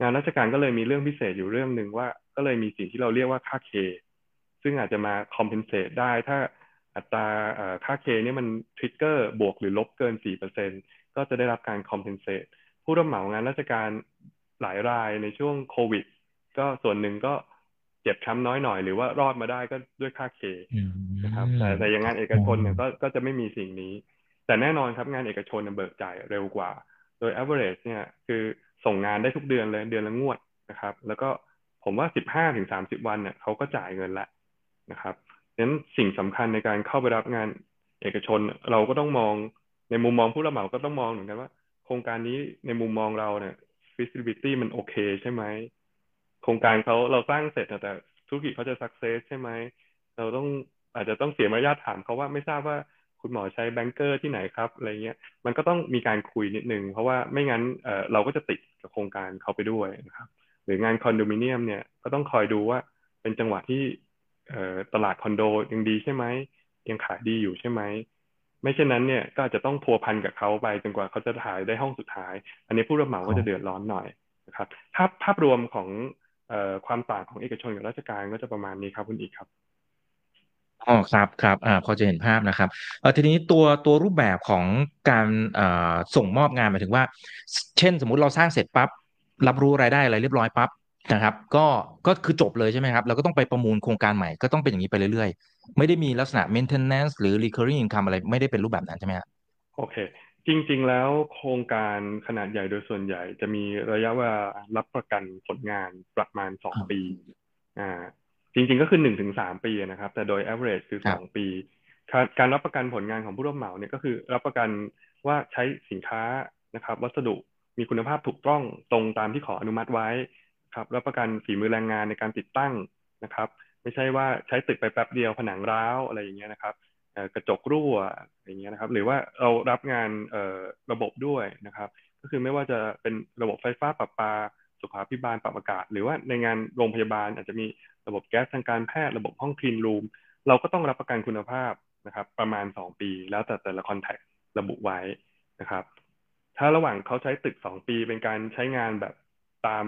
งานราชการก็เลยมีเรื่องพิเศษอยู่เรื่องหนึ่งว่า ก็เลยมีสิ่งที่เราเรียกว่าค่า K ซึ่งอาจจะมา compensate ได้ถ้าอัตราค่า K นี่มัน trigger บวกหรือลบเกิน 4%ก็จะได้รับการ compensate ผู้รับเหมางานราชการหลายรายในช่วงโควิด ก็ส่วนหนึ่งก็เจ็บช้ำน้อยหน่อยหรือว่ารอดมาได้ก็ด้วยค่า K นะครับแต่แต่อย่างงานเอกชนเนี่ยก็ก็จะไม่มีสิ่งนี้ แต่แน่นอนครับงานเอกชนเบิกจ่ายเร็วกว่า โดย average เนี่ยคือส่งงานได้ทุกเดือนเลยเดือนละงวดนะครับ แล้วก็ผมว่า 15ถึง30 วันเนี่ยเขาก็จ่ายเงินล้วนะครับนั้นสิ่งสำคัญในการเข้าไปรับงานเอกชนเราก็ต้องมองในมุมมองผู้รับเหมาก็ต้องมองเหมือนกันว่า โครงการนี้ในมุมมองเราเนี่ย feasibility มันโอเคใช่ไหมโครงการเขาเราสร้างเสร็จแต่ธุรกิจเขาจะ success ใช่ไหมเราต้องอาจจะต้องเสียมารยาทถามเขาว่าไม่ทราบว่า คุณหมอใช้แบงเกอร์ที่ไหนครับอะไรเงี้ยมันก็ต้องมีการคุยนิดนึง เพราะว่าไม่งั้นเเราก็จะติดกับโครงการเขาไปด้วยนะครับ หรืองานคอนโดมิเนียมเนี่ยก็ต้องคอยดูว่าเป็นจังหวะที่ตลาดคอนโดยังดีใช่ไหมยังขายดีอยู่ใช่ไหมไม่เช่นนั้นเนี่ยก็จะต้องพัวพันกับเขาไปจนกว่าเขาจะถ่ายได้ห้องสุดท้าย อันนี้ผู้รับเหมาก็จะเดือดร้อนหน่อยนะครับภาพภาพรวมของอความต่างของเอกชนกับราชการก็จะประมาณนี้ครับคุณอีกครับ อ๋อครับครับอ่าพอจะเห็นภาพนะครับเออทีนี้ตัวตัวรูปแบบของการอ่าส่งมอบงานหมายถึงว่า เช่นสมมุติเราสร้างเสร็จปั๊บรับรู้รายได้อะไรเรียบร้อยปั๊บนะครับ ก็ก็คือจบเลยใช่ไหมครับเราก็ต้องไปประมูลโครงการใหม่ก็ต้องเป็นอย่างนี้ไปเรื่อยๆ ไม่ได้มีลักษณะ maintenance หรือ recurring income อะไรไม่ได้เป็นรูปแบบนั้นใช่ไหมครับโอเค จริง ๆ แล้วโครงการขนาดใหญ่โดยส่วนใหญ่ จะมีระยะเวลารับประกันผลงานประมาณสองปีอ่า จริงๆก็คือหนึ่งถึงสามปีนะครับ แต่โดย average คือสองปี การรับประกันผลงานของผู้รับเหมาเนี่ยก็คือรับประกันว่าใช้สินค้านะครับ วัสดุมีคุณภาพถูกต้องตรงตามที่ขออนุมัติไว้ครับรับประกันฝีมือแรงงานในการติดตั้งนะครับ ไม่ใช่ว่าใช้ตึกไปแป๊บเดียวผนังร้าวอะไรอย่างเงี้ยนะครับกระจกรั่วอย่างเงี้ยนะครับ หรือว่าเรารับงานระบบด้วยนะครับ ก็คือไม่ว่าจะเป็นระบบไฟฟ้าประปา สุขาพิบาลปรับอากาศ หรือว่าในงานโรงพยาบาลอาจจะมีระบบแก๊สทางการแพทย์ระบบห้องคลีนรูมเราก็ต้องรับประกันคุณภาพนะครับ ประมาณ 2 ปี แล้วแต่แต่ละคอนแทคระบุไว้นะครับ ถ้าระหว่างเขาใช้ตึก 2 ปีเป็นการใช้งานแบบตาม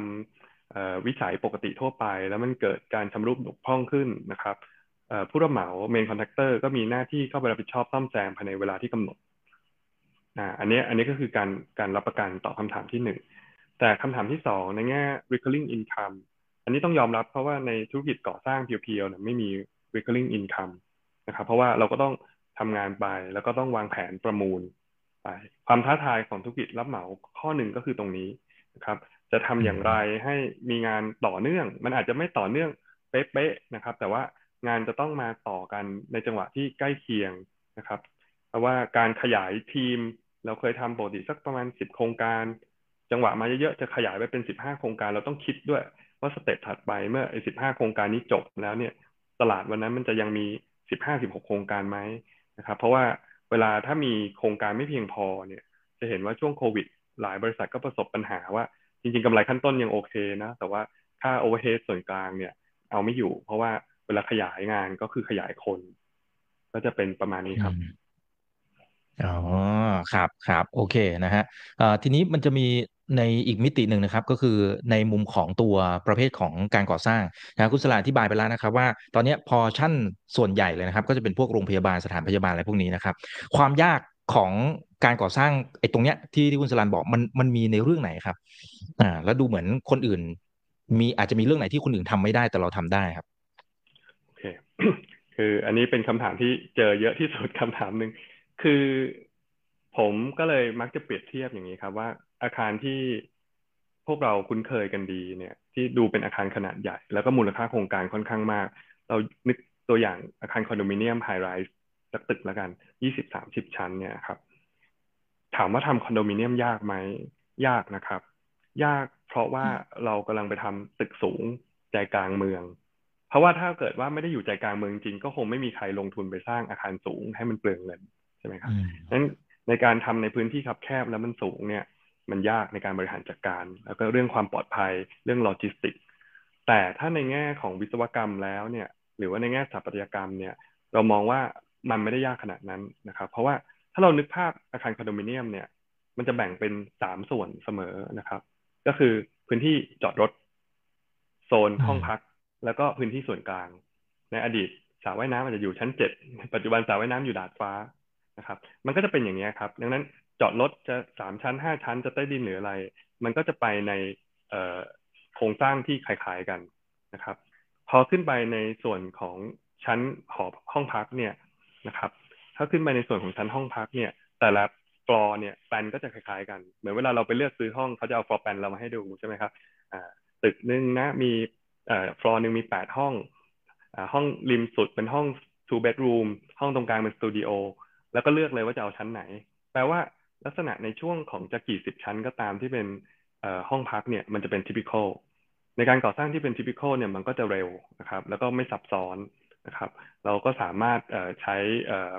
วิสัยปกติทั่วไป แล้วมันเกิดการชำรุดบกพร่องขึ้นนะครับผู้รับเหมา main contractor ก็มีหน้าที่เข้าไปรับผิดชอบซ่อมแซมภายในเวลาที่กำหนดอ,อันนี้อันนี้ก็คือการการรับประกันต่อคำถามที่หนึ่ง แต่คำถามที่สองในแง่ recurring income อันนี้ต้องยอมรับเพราะว่าในธุรกิจก่อสร้าง pure ๆเนี่ยไม่มี recurring income นะครับเพราะว่าเราก็ต้องทำงานไป แล้วก็ต้องวางแผนประมูลไปความท้าทายของธุรกิจรับเหมาข้อหนึ่งก็คือตรงนี้นะครับ จะทำอย่างไรให้มีงานต่อเนื่อง มันอาจจะไม่ต่อเนื่องเป๊ะๆนะครับ แต่ว่างานจะต้องมาต่อกันในจังหวะที่ใกล้เคียงนะครับ เพราะว่าการขยายทีมเราเคยทำปกติสักประมาณสิบโครงการ จังหวะมาเยอะๆจะขยายไปเป็นสิบห้าโครงการเราต้องคิดด้วยว่าสเต็ปถัดไปเมื่อไอ้สิบห้าโครงการนี้จบแล้วเนี่ย ตลาดวันนั้นมันจะยังมีสิบห้าสิบหกโครงการไหมนะครับ เพราะว่าเวลาถ้ามีโครงการไม่เพียงพอเนี่ย จะเห็นว่าช่วงโควิด หลายบริษัทก็ประสบปัญหาว่า จริงๆกำไรขั้นต้นยังโอเคนะ แต่ว่าค่า overhead ส่วนกลางเนี่ย เอาไม่อยู่ เพราะว่าเวลาขยายงานก็คือขยายคน ก็จะเป็นประมาณนี้ครับอ๋อครับครับโอเคนะฮะทีนี้มันจะมี ในอีกมิติหนึ่งนะครับ ก็คือในมุมของตัวประเภทของการก่อสร้างนะคุณสลาอธิบายไปแล้วนะครับ ว่าตอนนี้พอชั่นส่วนใหญ่เลยนะครับ ก็จะเป็นพวกโรงพยาบาลสถานพยาบาลอะไรพวกนี้นะครับ ความยากของการก่อสร้างไอ้ตรงเนี้ยที่ที่คุณสลานบอกมันมันมีในเรื่องไหนครับ อ่า แล้วดูเหมือนคนอื่น มีอาจจะมีเรื่องไหนที่คนอื่นทำไม่ได้แต่เราทำได้ครับโอเคคืออันนี้เป็นคำถามที่เจอเยอะที่สุดคำถามหนึ่งคือผมก็เลยมักจะเปรียบเทียบอย่างนี้ครับว่า อาคารที่พวกเราคุ้นเคยกันดีเนี่ย ที่ดูเป็นอาคารขนาดใหญ่ แล้วก็มูลค่าโครงการค่อนข้างมาก เรานึกตัวอย่างอาคารคอนโดมิเนียม high-rise สักตึกแล้วกันยี่สิบสามสิบชั้นเนี่ยครับ ถามว่าทำคอนโดมิเนียมยากไหมยากนะครับ ยากเพราะว่าเรากำลังไปทำตึกสูงใจกลางเมือง เพราะว่าถ้าเกิดว่าไม่ได้อยู่ใจกลางเมืองจริง ก็คงไม่มีใครลงทุนไปสร้างอาคารสูงให้มันเปลืองเงินใช่ไหมครับนั้นในการทำในพื้นที่คับแคบแล้วมันสูงเนี่ย มันยากในการบริหารจัดการ แล้วก็เรื่องความปลอดภัยเรื่องโลจิสติก แต่ถ้าในแง่ของวิศวกรรมแล้วเนี่ยหรือว่าในแง่สถาปัตยกรรมเนี่ยเรามองว่ามันไม่ได้ยากขนาดนั้นนะครับ เพราะว่าถ้าเรานึกภาพอาคารคอนโดมิเนียมเนี่ยมันจะแบ่งเป็นสามส่วนเสมอนะครับ ก็คือพื้นที่จอดรถ โซนห้องพัก แล้วก็พื้นที่ส่วนกลาง ในอดีตสระว่ายน้ำอาจจะอยู่ชั้นเจ็ดปัจจุบันสระว่ายน้ำอยู่ดาดฟ้านะครับ มันก็จะเป็นอย่างนี้ครับ ดังนั้นจ อดรถจะสามชั้นห้าชั้นจะใต้ดินหรืออะไร มันก็จะไปในโครงสร้างที่คล้ายๆกันนะครับ พอขึ้นไปในส่วนของชั้นหอห้องพักเนี่ยนะครับ ถ้าขึ้นไปในส่วนของชั้นห้องพักเนี่ย แต่ละฟลอร์เนี่ยแปลนก็จะคล้ายๆกัน เหมือนเวลาเราไปเลือกซื้อห้องเขาจะเอา floor plan เรามาให้ดูใช่ไหมครับตึกหนึ่งนะมีฟลอร์หนึ่งมีแปดห้องห้องริมสุดเป็นห้อง two bedroom ห้องตรงกลางเป็นสตูดิโอแล้วก็เลือกเลยว่าจะเอาชั้นไหน แปลว่า ลักษณะในช่วงของจะกี่สิบชั้นก็ตามที่เป็นห้องพักเนี่ยมันจะเป็น typical ในการก่อสร้างที่เป็น typical เนี่ยมันก็จะเร็วนะครับ แล้วก็ไม่ซับซ้อนนะครับ เราก็สามารถใช้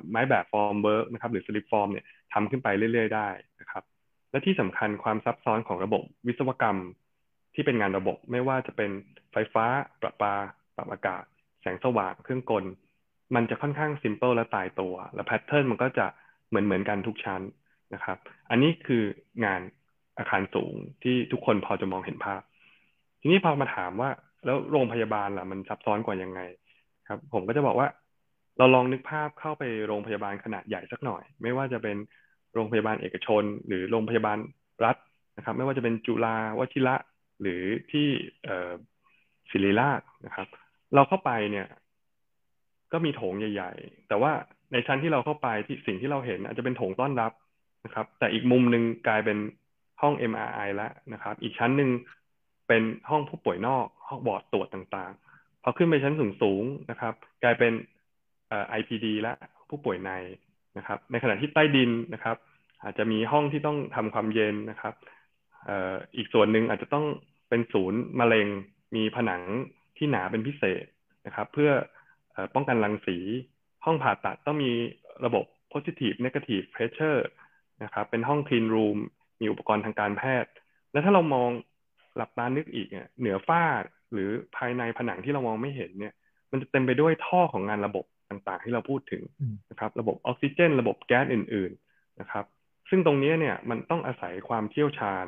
ไม้แบบ formwork นะครับ หรือ slip form เนี่ยทำขึ้นไปเรื่อย ๆ ได้นะครับ และที่สำคัญความซับซ้อนของระบบวิศวกรรมที่เป็นงานระบบไม่ว่าจะเป็นไฟฟ้า ประปา ปรับอากาศ แสงสว่าง เครื่องกล มันจะค่อนข้างซิมเพิลและตายตัว และแพทเทิร์นมันก็จะเหมือนเหมือนกันทุกชั้น นะครับ อันนี้คืองานอาคารสูงที่ทุกคนพอจะมองเห็นภาพ ทีนี้พอมาถามว่า แล้วโรงพยาบาลล่ะมันซับซ้อนกว่ายังไง ครับ ผมก็จะบอกว่า เราลองนึกภาพเข้าไปโรงพยาบาลขนาดใหญ่สักหน่อย ไม่ว่าจะเป็นโรงพยาบาลเอกชน หรือโรงพยาบาลรัฐนะครับ ไม่ว่าจะเป็นจุฬาวชิระหรือที่ศิริราชนะครับ เราเข้าไปเนี่ย ก็มีโถงใหญ่ ๆ แต่ว่าในชั้นที่เราเข้าไปที่สิ่งที่เราเห็น อาจจะเป็นโถงต้อนรับ นะครับ แต่อีกมุมหนึ่งกลายเป็นห้อง MRI แล้วนะครับ อีกชั้นหนึ่งเป็นห้องผู้ป่วยนอกห้องบอร์ดตรวจต่างๆ พอขึ้นไปชั้นสูงๆนะครับ กลายเป็นเอ่อ IPD และผู้ป่วยในนะครับ ในขณะที่ใต้ดินนะครับ อาจจะมีห้องที่ต้องทำความเย็นนะครับเอ่ออีกส่วนหนึ่งอาจจะต้องเป็นศูนย์มะเร็งมีผนังที่หนาเป็นพิเศษนะครับ เพื่อป้องกันรังสี ห้องผ่าตัดต้องมีระบบ positive negative pressure นะครับเป็นห้อง clean room มีอุปกรณ์ทางการแพทย์ และถ้าเรามองหลับตานึกอีกเนี่ยเหนือฝ้าหรือภายในผนังที่เรามองไม่เห็นเนี่ย มันจะเต็มไปด้วยท่อของงานระบบต่างๆ ที่เราพูดถึงนะครับ ระบบออกซิเจน ระบบแก๊สอื่น ๆนะครับ ซึ่งตรงนี้เนี่ยมันต้องอาศัยความเชี่ยวชาญ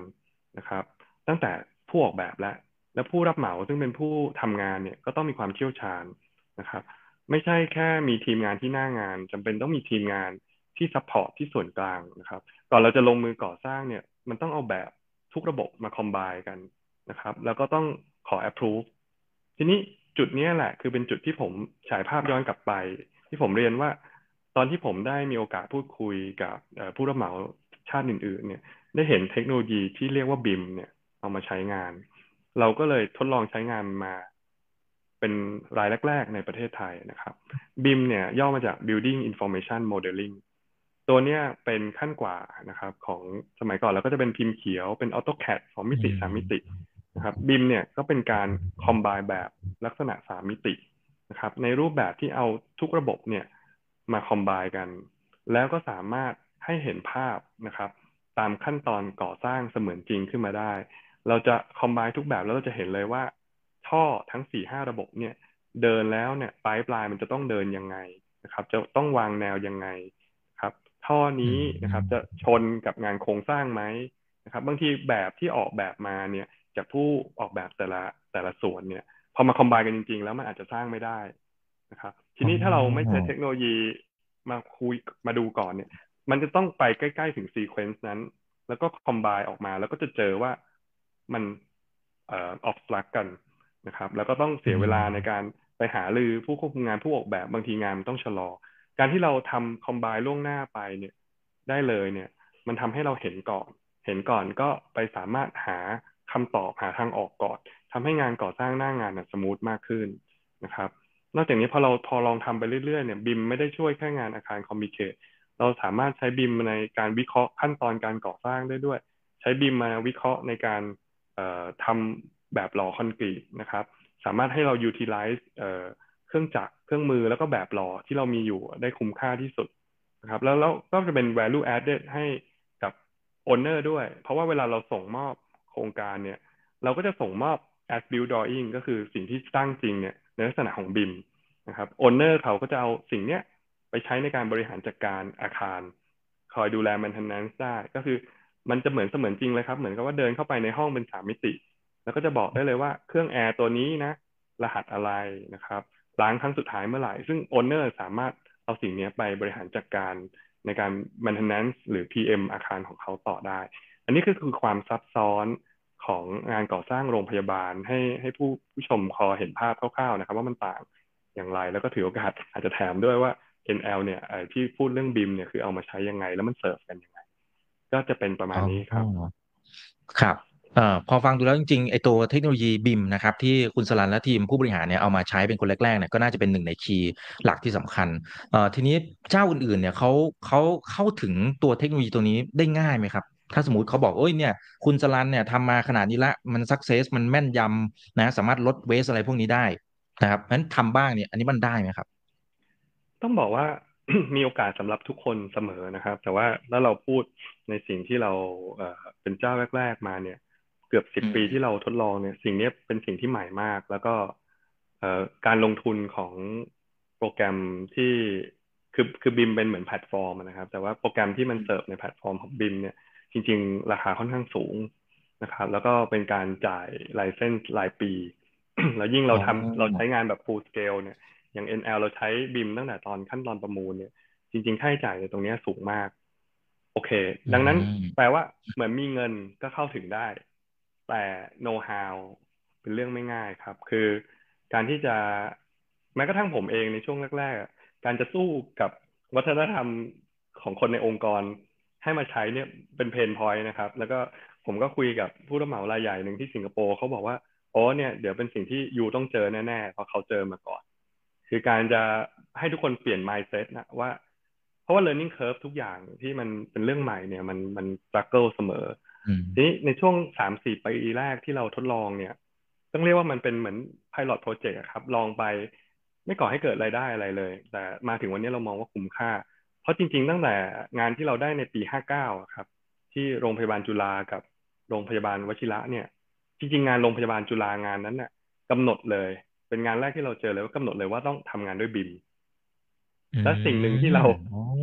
นะครับ ตั้งแต่ผู้ออกแบบและและผู้รับเหมาซึ่งเป็นผู้ทำงานเนี่ยก็ต้องมีความเชี่ยวชาญนะครับ ไม่ใช่แค่มีทีมงานที่หน้างานจำเป็นต้องมีทีมงาน ที่ support ที่ส่วนกลางนะครับ ก่อนเราจะลงมือก่อสร้างเนี่ย มันต้องเอาแบบทุกระบบมา combine กันนะครับ แล้วก็ต้องขอ approve ทีนี้จุดนี้แหละ คือเป็นจุดที่ผมฉายภาพย้อนกลับไป ที่ผมเรียนว่า ตอนที่ผมได้มีโอกาสพูดคุยกับผู้รับเหมาชาติอื่น ๆ เนี่ย ได้เห็นเทคโนโลยีที่เรียกว่า BIM เนี่ยเอามาใช้งาน เราก็เลยทดลองใช้งานมาเป็นรายแรก ๆ ในประเทศไทยนะครับ BIM เนี่ยย่อมาจาก Building Information Modeling ตัวเนี้ยเป็นขั้นกว่านะครับ ของสมัยก่อนเราก็จะเป็นพิมพ์เขียวเป็น AutoCAD สองมิติสามมิตินะครับ BIM เนี่ยก็เป็นการคอมไบแบบลักษณะสามมิตินะครับ ในรูปแบบที่เอาทุกระบบเนี่ยมาคอมไบกัน แล้วก็สามารถให้เห็นภาพนะครับ ตามขั้นตอนก่อสร้างเสมือนจริงขึ้นมาได้ เราจะคอมไบทุกแบบแล้วเราจะเห็นเลยว่า ท่อทั้งสี่ห้าระบบเนี่ย เดินแล้วเนี่ยปลายปลายมันจะต้องเดินยังไงนะครับ จะต้องวางแนวยังไงครับ ท่อนี้นะครับ จะชนกับงานโครงสร้างไหมนะครับ บางทีแบบที่ออกแบบมาเนี่ยจากผู้ออกแบบแต่ละแต่ละส่วนเนี่ยพอมา combine กันจริง ๆ แล้วมันอาจจะสร้างไม่ได้นะครับ ทีนี้ถ้าเราไม่ใช้เทคโนโลยีมาคุยมาดูก่อนเนี่ย มันจะต้องไปใกล้ๆถึง sequence นั้น แล้วก็ combine ออกมา แล้วก็จะเจอว่ามันเอ่อ overlap กันนะครับ แล้วก็ต้องเสียเวลาในการไปหารือผู้ควบคุมงานผู้ออกแบบบางทีงานมันต้องชะลอ การที่เราทำ combine ล่วงหน้าไปเนี่ย ได้เลยเนี่ย มันทำให้เราเห็นก่อน เห็นก่อนก็ไปสามารถหาคำตอบหาทางออกก่อนทำให้งานก่อสร้างหน้างาน smooth มากขึ้นนะครับ นอกจากนี้พอเราพอลองทำไปเรื่อยๆเนี่ย BIM ไม่ได้ช่วยแค่งานอาคาร complicate เราสามารถใช้ BIM ในการวิเคราะห์ขั้นตอนการก่อสร้างได้ด้วย ใช้ BIM มาวิเคราะห์ในการทำแบบหล่อคอนกรีตนะครับ สามารถให้เรา utilize เครื่องจักร เครื่องมือแล้วก็แบบหล่อที่เรามีอยู่ได้คุ้มค่าที่สุดนะครับ แล้วแล้วก็จะเป็น value added ให้กับ owner ด้วย เพราะว่าเวลาเราส่งมอบโครงการเนี่ย เราก็จะส่งมอบ as build drawing ก็คือสิ่งที่สร้างจริงเนี่ยในลักษณะของบิมนะครับ owner เขาก็จะเอาสิ่งเนี้ยไปใช้ในการบริหารจัดการอาคาร คอยดูแล maintenance ได้ ก็คือมันจะเหมือนเสมือนจริงเลยครับ เหมือนกับว่าเดินเข้าไปในห้องเป็นสามมิติ แล้วก็จะบอกได้เลยว่าเครื่องแอร์ตัวนี้นะ รหัสอะไรนะครับ ล้างครั้งสุดท้ายเมื่อไหร่ ซึ่ง owner สามารถเอาสิ่งนี้ไปบริหารจัดการในการ maintenance หรือ PM อาคารของเขาต่อได้ อันนี้ก็คือความซับซ้อนของงานก่อสร้างโรงพยาบาลให้ให้ผู้ผู้ชมพอเห็นภาพคร่าวๆนะครับ ว่ามันต่างอย่างไร แล้วก็ถือโอกาสอาจจะแถมด้วยว่า NL เนี่ยที่พูดเรื่องบิมเนี่ยคือเอามาใช้ยังไง แล้วมันเสิร์ฟกันยังไง ก็จะเป็นประมาณนี้ครับ ครับ อพอฟังดูแล้วจริงๆไอตัวเทคโนโลยีบิมนะครับที่คุณสลันและทีมผู้บริหารเนี่ยเอามาใช้เป็นคนแรกๆเนี่ยก็น่าจะเป็นหนึ่งในคีย์หลักที่สำคัญทีนี้เจ้าอื่นๆเนี่ยเขาเขาเข้าถึงตัวเทคโนโลยีตัวนี้ได้ง่ายไหมครับ ถ้าสมมติเขาบอกโอ้ยเนี่ยคุณสลันเนี่ยทำมาขนาดนี้ละมันสักเซสมันแม่นยำนะสามารถลดเวสอะไรพวกนี้ได้นะครับเพราะฉะนั้นทำบ้างเนี่ยอันนี้มันได้ไหมครับ ต้องบอกว่ามีโอกาสสำหรับทุกคนเสมอนะครับ แต่ว่าถ้าเราพูดในสิ่งที่เราเป็นเจ้าแรก ๆ มาเนี่ย เกือบสิบปีที่เราทดลองเนี่ย สิ่งนี้เป็นสิ่งที่ใหม่มาก แล้วก็เอ่อการลงทุนของโปรแกรมที่คือคือ BIM เป็นเหมือนแพลตฟอร์มนะครับ แต่ว่าโปรแกรมที่มันเสิร์ฟในแพลตฟอร์มของ BIM เนี่ย จริง ๆ ราคาค่อนข้างสูงนะครับ แล้วก็เป็นการจ่าย license รายปี แล้วยิ่งเราทำเราใช้งานแบบ full scale เนี่ย อย่าง NL เราใช้บิมตั้งแต่ตอนขั้นตอนประมูลเนี่ย จริง ๆ ค่าใช้จ่ายในตรงนี้สูงมาก โอเค ดังนั้นแปลว่าเหมือนมีเงินก็เข้าถึงได้ แต่ know how เป็นเรื่องไม่ง่ายครับ คือการที่จะแม้กระทั่งผมเองในช่วงแรกๆ การจะสู้กับวัฒนธรรมของคนในองค์กรให้มาใช้เนี่ยเป็นเพนพอยต์นะครับ แล้วก็ผมก็คุยกับผู้รับเหมารายใหญ่หนึ่งที่สิงคโปร์เขาบอกว่าอ๋อเนี่ยเดี๋ยวเป็นสิ่งที่ยูต้องเจอแน่ๆเพราะเขาเจอมาก่อน คือการจะให้ทุกคนเปลี่ยน mindset นะว่า เพราะว่า learning curve ทุกอย่างที่มันเป็นเรื่องใหม่เนี่ย มันมัน struggle เสมอ ทีนี้ในช่วงสามสี่ปีแรกที่เราทดลองเนี่ย ต้องเรียกว่ามันเป็นเหมือน pilot project ครับ ลองไปไม่ก่อให้เกิดรายได้อะไรเลย แต่มาถึงวันนี้เรามองว่าคุ้มค่า เพราะจริง ๆ ตั้งแต่งานที่เราได้ในปีห้าเก้าครับ ที่โรงพยาบาลจุฬากับโรงพยาบาลวชิระเนี่ย จริง ๆ งานโรงพยาบาลจุฬางานนั้นน่ะกำหนดเลย เป็นงานแรกที่เราเจอเลยว่ากำหนดเลยว่าต้องทำงานด้วยบิมและสิ่งหนึ่งที่เรา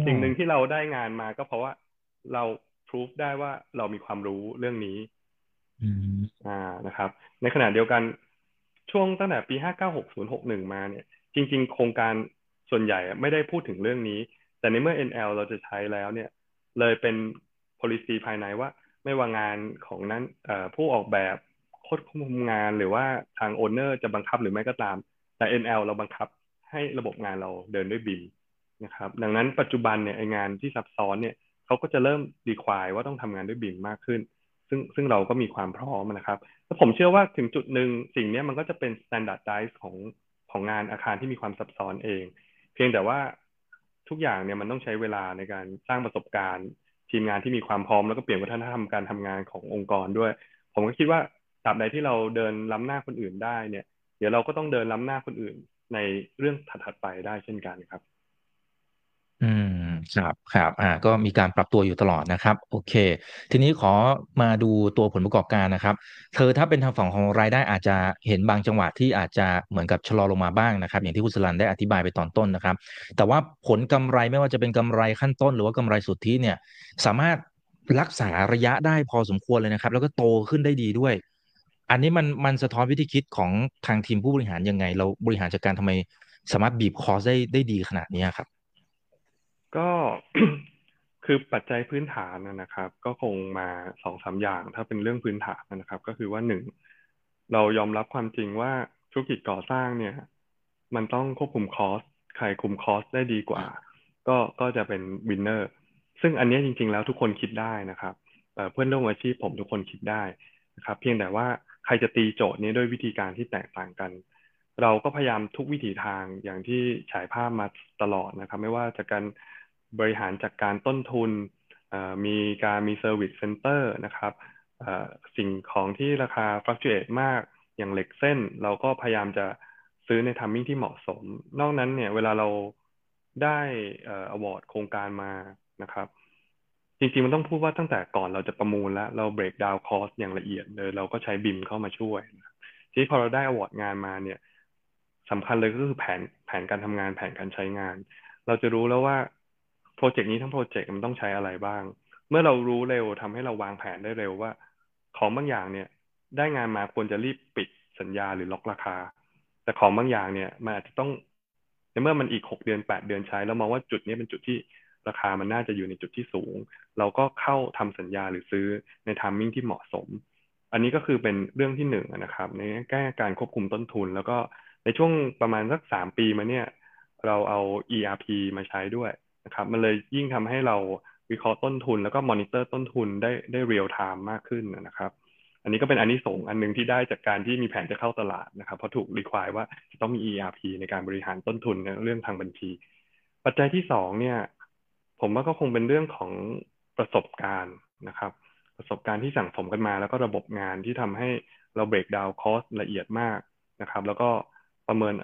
สิ่งหนึ่งที่เราได้งานมาก็เพราะว่าเรา พิสูจได้ว่าเรามีความรู้เรื่องนี้อ่านะครับ ในขณะเดียวกันช่วงตั้งแต่ปีห้าเก้าหกศูนย์หกหนึ่งมาเนี่ย จริง ๆ โครงการส่วนใหญ่ไม่ได้พูดถึงเรื่องนี้ แต่ในเมื่อ NL เราจะใช้แล้วเนี่ย เลยเป็น policy ภายในว่าไม่ว่างานของนั้นผู้ออกแบบโค้ดคุมงานหรือว่าทางโอนเนอร์จะบังคับหรือไม่ก็ตาม แต่ NL เราบังคับให้ระบบงานเราเดินด้วยบิมนะครับ ดังนั้นปัจจุบันเนี่ยงานที่ซับซ้อนเนี่ย เขาก็จะเริ่มดีควายว่าต้องทำงานด้วยบิมมากขึ้น ซึ่งซึ่งเราก็มีความพร้อมนะครับแล้วผมเชื่อว่าถึงจุดหนึ่งสิ่งนี้มันก็จะเป็น standardize ของของงานอาคารที่มีความซับซ้อนเอง เพียงแต่ว่าทุกอย่างเนี่ยมันต้องใช้เวลาในการสร้างประสบการณ์ทีมงานที่มีความพร้อมแล้วก็เปลี่ยนวัฒนธรรมการทำงานขององค์กรด้วย ผมก็คิดว่าตราบใดที่เราเดินล้ำหน้าคนอื่นได้เนี่ย เดี๋ยวเราก็ต้องเดินล้ำหน้าคนอื่นในเรื่องถัดๆไปได้เช่นกันครับ อืม ครับครับอ่าก็มีการปรับตัวอยู่ตลอดนะครับ โอเค ทีนี้ขอมาดูตัวผลประกอบการนะครับเธอถ้าเป็นทางฝั่งของรายได้อาจจะเห็นบางจังหวะที่อาจจะเหมือนกับชะลอลงมาบ้างนะครับ อย่างที่คุณสลันได้อธิบายไปตอนต้นนะครับ แต่ว่าผลกำไรไม่ว่าจะเป็นกำไรขั้นต้น หรือว่ากำไรสุทธิเนี่ยสามารถรักษาระยะได้พอสมควรเลยนะครับ แล้วก็โตขึ้นได้ดีด้วย อันนี้มันมันสะท้อนวิธีคิดของทางทีมผู้บริหารยังไง เราบริหารจัดการทำไมสามารถบีบคอสได้ได้ดีขนาดนี้ครับ ก็คือปัจจัยพื้นฐานนะครับ ก็คงมาสองสามอย่าง ถ้าเป็นเรื่องพื้นฐานนะครับ ก็คือว่าหนึ่งเรายอมรับความจริงว่าธุรกิจก่อสร้างเนี่ย มันต้องควบคุมคอสใครคุมคอสได้ดีกว่า ก็ก็จะเป็นวินเนอร์ซึ่งอันนี้จริง ๆ แล้วทุกคนคิดได้นะครับเพื่อนร่วมอาชีพผมทุกคนคิดได้นะครับ เพียงแต่ว่าใครจะตีโจทย์นี้ด้วยวิธีการที่แตกต่างกัน เราก็พยายามทุกวิถีทางอย่างที่ฉายภาพมาตลอดนะครับ ไม่ว่าจะการ บริหารจัดการต้นทุนมีการมี service center นะครับสิ่งของที่ราคา fluctuate มากอย่างเหล็กเส้น เราก็พยายามจะซื้อใน timing ที่เหมาะสม นอกนั้นเนี่ยเวลาเราได้ award โครงการมานะครับ จริงๆ มันต้องพูดว่าตั้งแต่ก่อนเราจะประมูลแล้ว เรา breakdown cost อย่างละเอียดเลยเราก็ใช้ BIM เข้ามาช่วย ทีนี้พอเราได้ award งานมาเนี่ยสำคัญเลยก็คือแผนแผนการทำงานแผนการใช้งาน เราจะรู้แล้วว่า โปรเจกต์นี้ทั้งโปรเจกต์มันต้องใช้อะไรบ้าง เมื่อเรารู้เร็วทำให้เราวางแผนได้เร็วว่า ของบางอย่างเนี่ย ได้งานมาควรจะรีบปิดสัญญาหรือล็อกราคา แต่ของบางอย่างเนี่ยมันอาจจะต้องในเมื่อมันอีกหกเดือนแปดเดือนใช้ แล้วมองว่าจุดนี้เป็นจุดที่ราคามันน่าจะอยู่ในจุดที่สูง เราก็เข้าทำสัญญาหรือซื้อในทามมิ่งที่เหมาะสม อันนี้ก็คือเป็นเรื่องที่หนึ่งนะครับ ในแง่การควบคุมต้นทุน แล้วก็ในช่วงประมาณสักสามปีมาเนี่ย เราเอา ERP มาใช้ด้วย นะครับมันเลยยิ่งทำให้เราวิเคราะห์ต้นทุน แล้วก็มอนิเตอร์ต้นทุนได้ได้ real time มากขึ้นนะครับ อันนี้ก็เป็นอานิสงส์อันหนึ่งที่ได้จากการที่มีแผนจะเข้าตลาดนะครับ เพราะถูก require ว่าจะต้องมี ERP ในการบริหารต้นทุนในเรื่องทางบัญชี ปัจจัยที่สองเนี่ย ผมว่าก็คงเป็นเรื่องของประสบการณ์นะครับ ประสบการณ์ที่สั่งสมกันมา แล้วก็ระบบงานที่ทำให้เราเบรกดาวน์คอสละเอียดมากนะครับ แล้วก็ประเมิน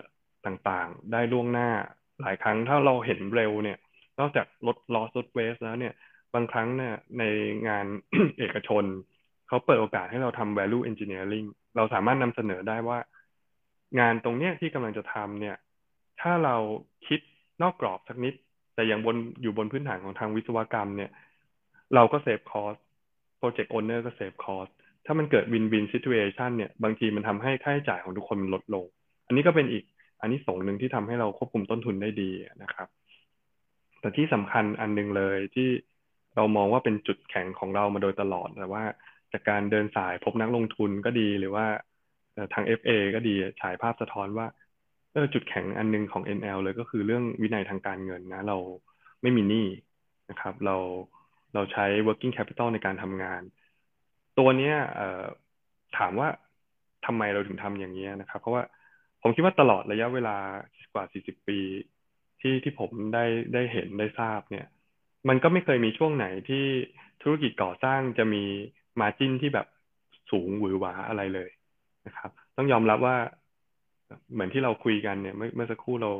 ต่างๆ ได้ล่วงหน้าหลายครั้งถ้าเราเห็นเร็วเนี่ย นอกจากลด loss ลด waste แล้วเนี่ย บางครั้งเนี่ยในงานเอกชน เขาเปิดโอกาสให้เราทำ value engineering เราสามารถนำเสนอได้ว่า งานตรงเนี้ยที่กำลังจะทำเนี่ย ถ้าเราคิดนอกกรอบสักนิด แต่ยังบนอยู่บนพื้นฐานของทางวิศวกรรมเนี่ย เราก็ save cost project owner ก็ save cost ถ้ามันเกิด win-win situation เนี่ยบางทีมันทำให้ค่าใช้จ่ายของทุกคนมันลดลง อันนี้ก็เป็นอีกอานิสงส์หนึ่งที่ทำให้เราควบคุมต้นทุนได้ดีนะครับ แต่ที่สำคัญอันนึงเลยที่เรามองว่าเป็นจุดแข็งของเรามาโดยตลอดแต่ว่าจากการเดินสายพบนักลงทุนก็ดีหรือว่าทาง FA ก็ดีฉายภาพสะท้อนว่าเออจุดแข็งอันนึงของ NL เลยก็คือเรื่องวินัยทางการเงินนะ เราไม่มีหนี้นะครับ เราเราใช้ working capital ในการทำงาน ตัวเนี้ยถามว่าทำไมเราถึงทำอย่างนี้นะครับ เพราะว่าผมคิดว่าตลอดระยะเวลากว่า 40 ปี ที่ที่ผมได้ได้เห็นได้ทราบเนี่ย มันก็ไม่เคยมีช่วงไหนที่ธุรกิจก่อสร้างจะมีมาจิ้นที่แบบสูงหวือหวาอะไรเลยนะครับ ต้องยอมรับว่า เหมือนที่เราคุยกันเนี่ยเมื่อเมื่อสักครู่เรา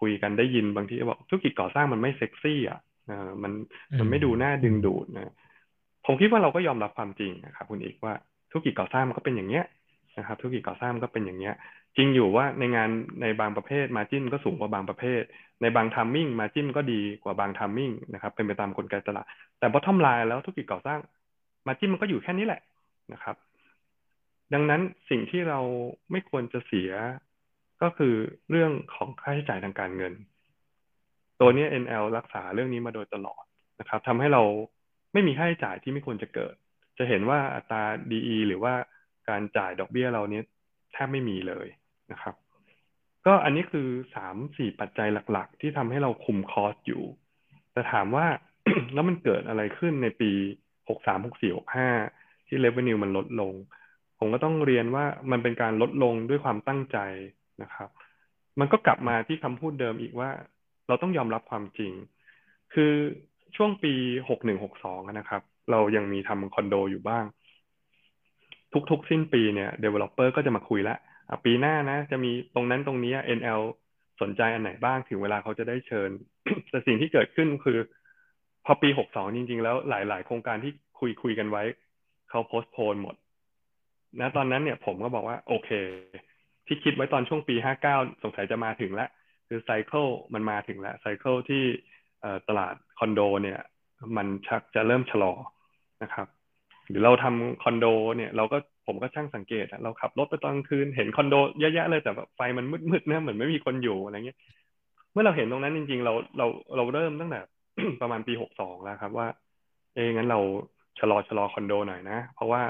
คุยกันได้ยินบางทีบอกธุรกิจก่อสร้างมันไม่เซ็กซี่อะอ่ามันมันไม่ดูน่าดึงดูดนะผมคิดว่าเราก็ยอมรับความจริงนะครับคุณอีกว่าธุรกิจก่อสร้างมันก็เป็นอย่างเนี้ยนะครับธุรกิจก่อสร้างมันก็เป็นอย่างเนี้ย จริงอยู่ว่าในงานในบางประเภทมาจิ้นก็สูงกว่าบางประเภท ในบางทัมมิ่งมาจิ้นก็ดีกว่าบางทัมมิ่งนะครับเป็นไปตามกลไกตลาด แต่บอททอมไลน์แล้วธุรกิจก่อสร้างมาจิ้นมันก็อยู่แค่นี้แหละนะครับ ดังนั้นสิ่งที่เราไม่ควรจะเสียก็คือเรื่องของค่าใช้จ่ายทางการเงิน ตัวนี้ NL รักษาเรื่องนี้มาโดยตลอดนะครับทำให้เราไม่มีค่าใช้จ่ายที่ไม่ควรจะเกิด จะเห็นว่าอัตรา DE หรือว่าการจ่ายดอกเบี้ยเราเนี้ยแทบไม่มีเลย นะครับ ก็อันนี้คือสามสี่ปัจจัยหลัก ๆ ที่ทำให้เราคุมคอสอยู่ แต่ถามว่าแล้วมันเกิดอะไรขึ้นในปีหกสามหกสี่หกห้าที่เลเวนิวมันลดลง ผมก็ต้องเรียนว่ามันเป็นการลดลงด้วยความตั้งใจนะครับ มันก็กลับมาที่คำพูดเดิมอีกว่า เราต้องยอมรับความจริง คือช่วงปีหกหนึ่งหกสองนะครับ เรายังมีทำคอนโดอยู่บ้าง ทุกๆ สิ้นปีเนี่ย developer ก็จะมาคุยแล้ว ปีหน้านะ จะมีตรงนั้นตรงนี้ NL สนใจอันไหนบ้างถึงเวลาเขาจะได้เชิญ แต่สิ่งที่เกิดขึ้นคือ พอปีหกสองจริง ๆ แล้วหลาย ๆ โครงการที่คุยคุยกันไว้ เขาโพสต์โพนหมดนะตอนนั้นเนี่ยผมก็บอกว่า โอเค ที่คิดไว้ตอนช่วงปีห้าเก้าสงสัยจะมาถึงแล้วคือไซเคิลมันมาถึงแล้วไซเคิลที่ตลาดคอนโดเนี่ย มันชักจะเริ่มชะลอนะครับ หรือเราทำคอนโดเนี่ย เราก็ ผมก็ช่างสังเกตอะเราขับรถไปตอนกลางคืนเห็นคอนโดเยอะๆเลยแต่แบบไฟมันมืดๆนะเหมือนไม่มีคนอยู่อะไรเงี้ย เมื่อเราเห็นตรงนั้นจริง ๆ เราเราเราเริ่มตั้งแต่ประมาณปีหกสองแล้วครับว่า เอ้งั้นเราชะลอชะลอคอนโดหน่อยนะ เพราะว่า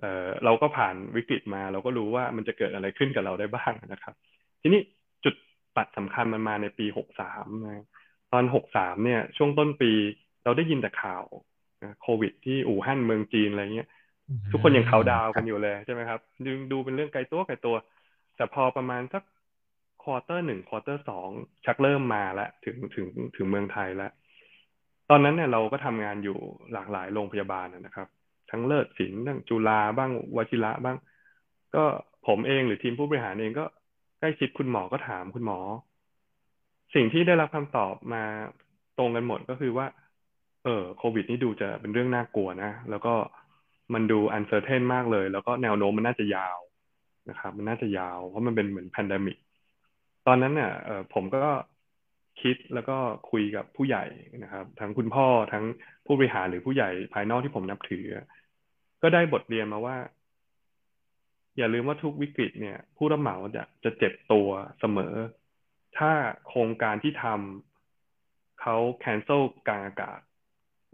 เออเราก็ผ่านวิกฤตมา เราก็รู้ว่ามันจะเกิดอะไรขึ้นกับเราได้บ้างนะครับ ทีนี้จุดตัดสำคัญมันมาในปีหกสามนะตอนหกสามเนี่ย ช่วงต้นปีเราได้ยินแต่ข่าวโควิดที่อู่ฮั่นเมืองจีนอะไรเงี้ย ทุกคนยังเขาดาวกันอยู่เลยใช่ไหมครับดูดูเป็นเรื่องไกลตัวไกลตัว แต่พอประมาณสัก quarter หนึ่ง quarter สองชักเริ่มมาแล้วถึงถึงถึงเมืองไทยแล้วตอนนั้นเนี่ยเราก็ทำงานอยู่หลากหลายโรงพยาบาลนะครับ ทั้งเลิศศิลป์ทั้งจุฬาบ้างวชิระบ้าง ก็ผมเองหรือทีมผู้บริหารเองก็ใกล้ชิดคุณหมอก็ถามคุณหมอ สิ่งที่ได้รับคำตอบมาตรงกันหมดก็คือว่า เออโควิด นี่ดูจะเป็นเรื่องน่ากลัวนะ แล้วก็ มันดู uncertain มากเลย แล้วก็แนวโน้มมันน่าจะยาวนะครับ มันน่าจะยาว เพราะมันเป็นเหมือน pandemic ตอนนั้นเนี่ยผมก็คิดแล้วก็คุยกับผู้ใหญ่นะครับ ทั้งคุณพ่อทั้งผู้บริหารหรือผู้ใหญ่ภายนอกที่ผมนับถือ ก็ได้บทเรียนมาว่า อย่าลืมว่าทุกวิกฤตเนี่ย ผู้รับเหมาจะจะเจ็บตัวเสมอ ถ้าโครงการที่ทำเขาแคนเซิลกลางอากาศ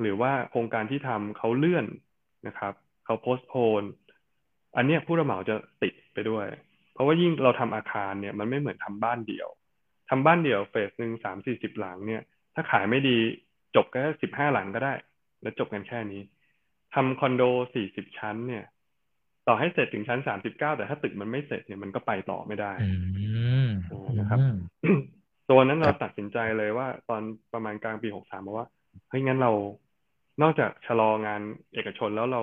หรือว่าโครงการที่ทำเขาเลื่อนนะครับ เขาโพสต์โพนอันเนี้ยผู้รับเหมาจะติดไปด้วย เพราะว่ายิ่งเราทำอาคารเนี่ยมันไม่เหมือนทำบ้านเดี่ยวทำบ้านเดี่ยวเฟสหนึ่งสามสี่สิบหลังเนี่ย ถ้าขายไม่ดีจบแค่สิบห้าหลังก็ได้ แล้วจบกันแค่นี้ทำคอนโดสี่สิบชั้นเนี่ย ต่อให้เสร็จถึงชั้นสามสิบเก้าแต่ถ้าตึกมันไม่เสร็จเนี่ยมันก็ไปต่อไม่ได้นะครับตัวนั้นเราตัดสินใจเลยว่า ตอนประมาณกลางปีหกสามบอกว่าเฮ้ยงั้นเรานอกจากชะลองานเอกชนแล้วเรา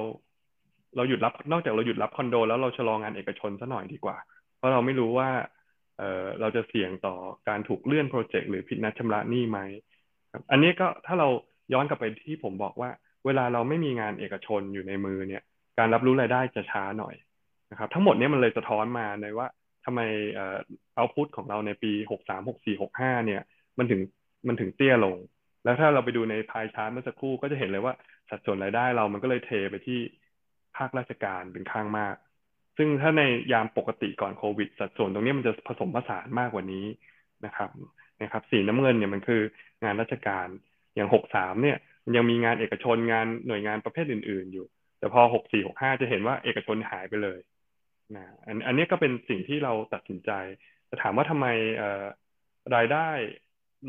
เราหยุดรับนอกจากเราหยุดรับคอนโด แล้วเราชะลองานเอกชนซะหน่อยดีกว่า เพราะเราไม่รู้ว่าเออเราจะเสี่ยงต่อการถูกเลื่อนโปรเจกต์หรือผิดนัดชำระหนี้ไหมอันนี้ก็ถ้าเราย้อนกลับไปที่ผมบอกว่า เวลาเราไม่มีงานเอกชนอยู่ในมือเนี่ย การรับรู้รายได้จะช้าหน่อยนะครับ ทั้งหมดนี้มันเลยสะท้อนมาในว่าทำไมเอ่อเอาพุทของเราในปีหกสามหกสี่หกห้าเนี่ย มันถึงมันถึงเตี้ยลง แล้วถ้าเราไปดูในพายชาร์ตเมื่อสักครู่ก็จะเห็นเลยว่าสัดส่วนรายได้เรามันก็เลยเทไปที่ ภาคราชการเป็นข้างมาก ซึ่งถ้าในยามปกติก่อนโควิด สัดส่วนตรงนี้มันจะผสมผสานมากกว่านี้นะครับนะครับ สีน้ำเงินเนี่ยมันคืองานราชการอย่างหกสามเนี่ยมันยังมีงานเอกชนงานหน่วยงานประเภทอื่น ๆ อยู่ แต่พอหกสี่หกห้าจะเห็นว่าเอกชนหายไปเลยนะอันอันนี้ก็เป็นสิ่งที่เราตัดสินใจจะถามว่าทำไมรายได้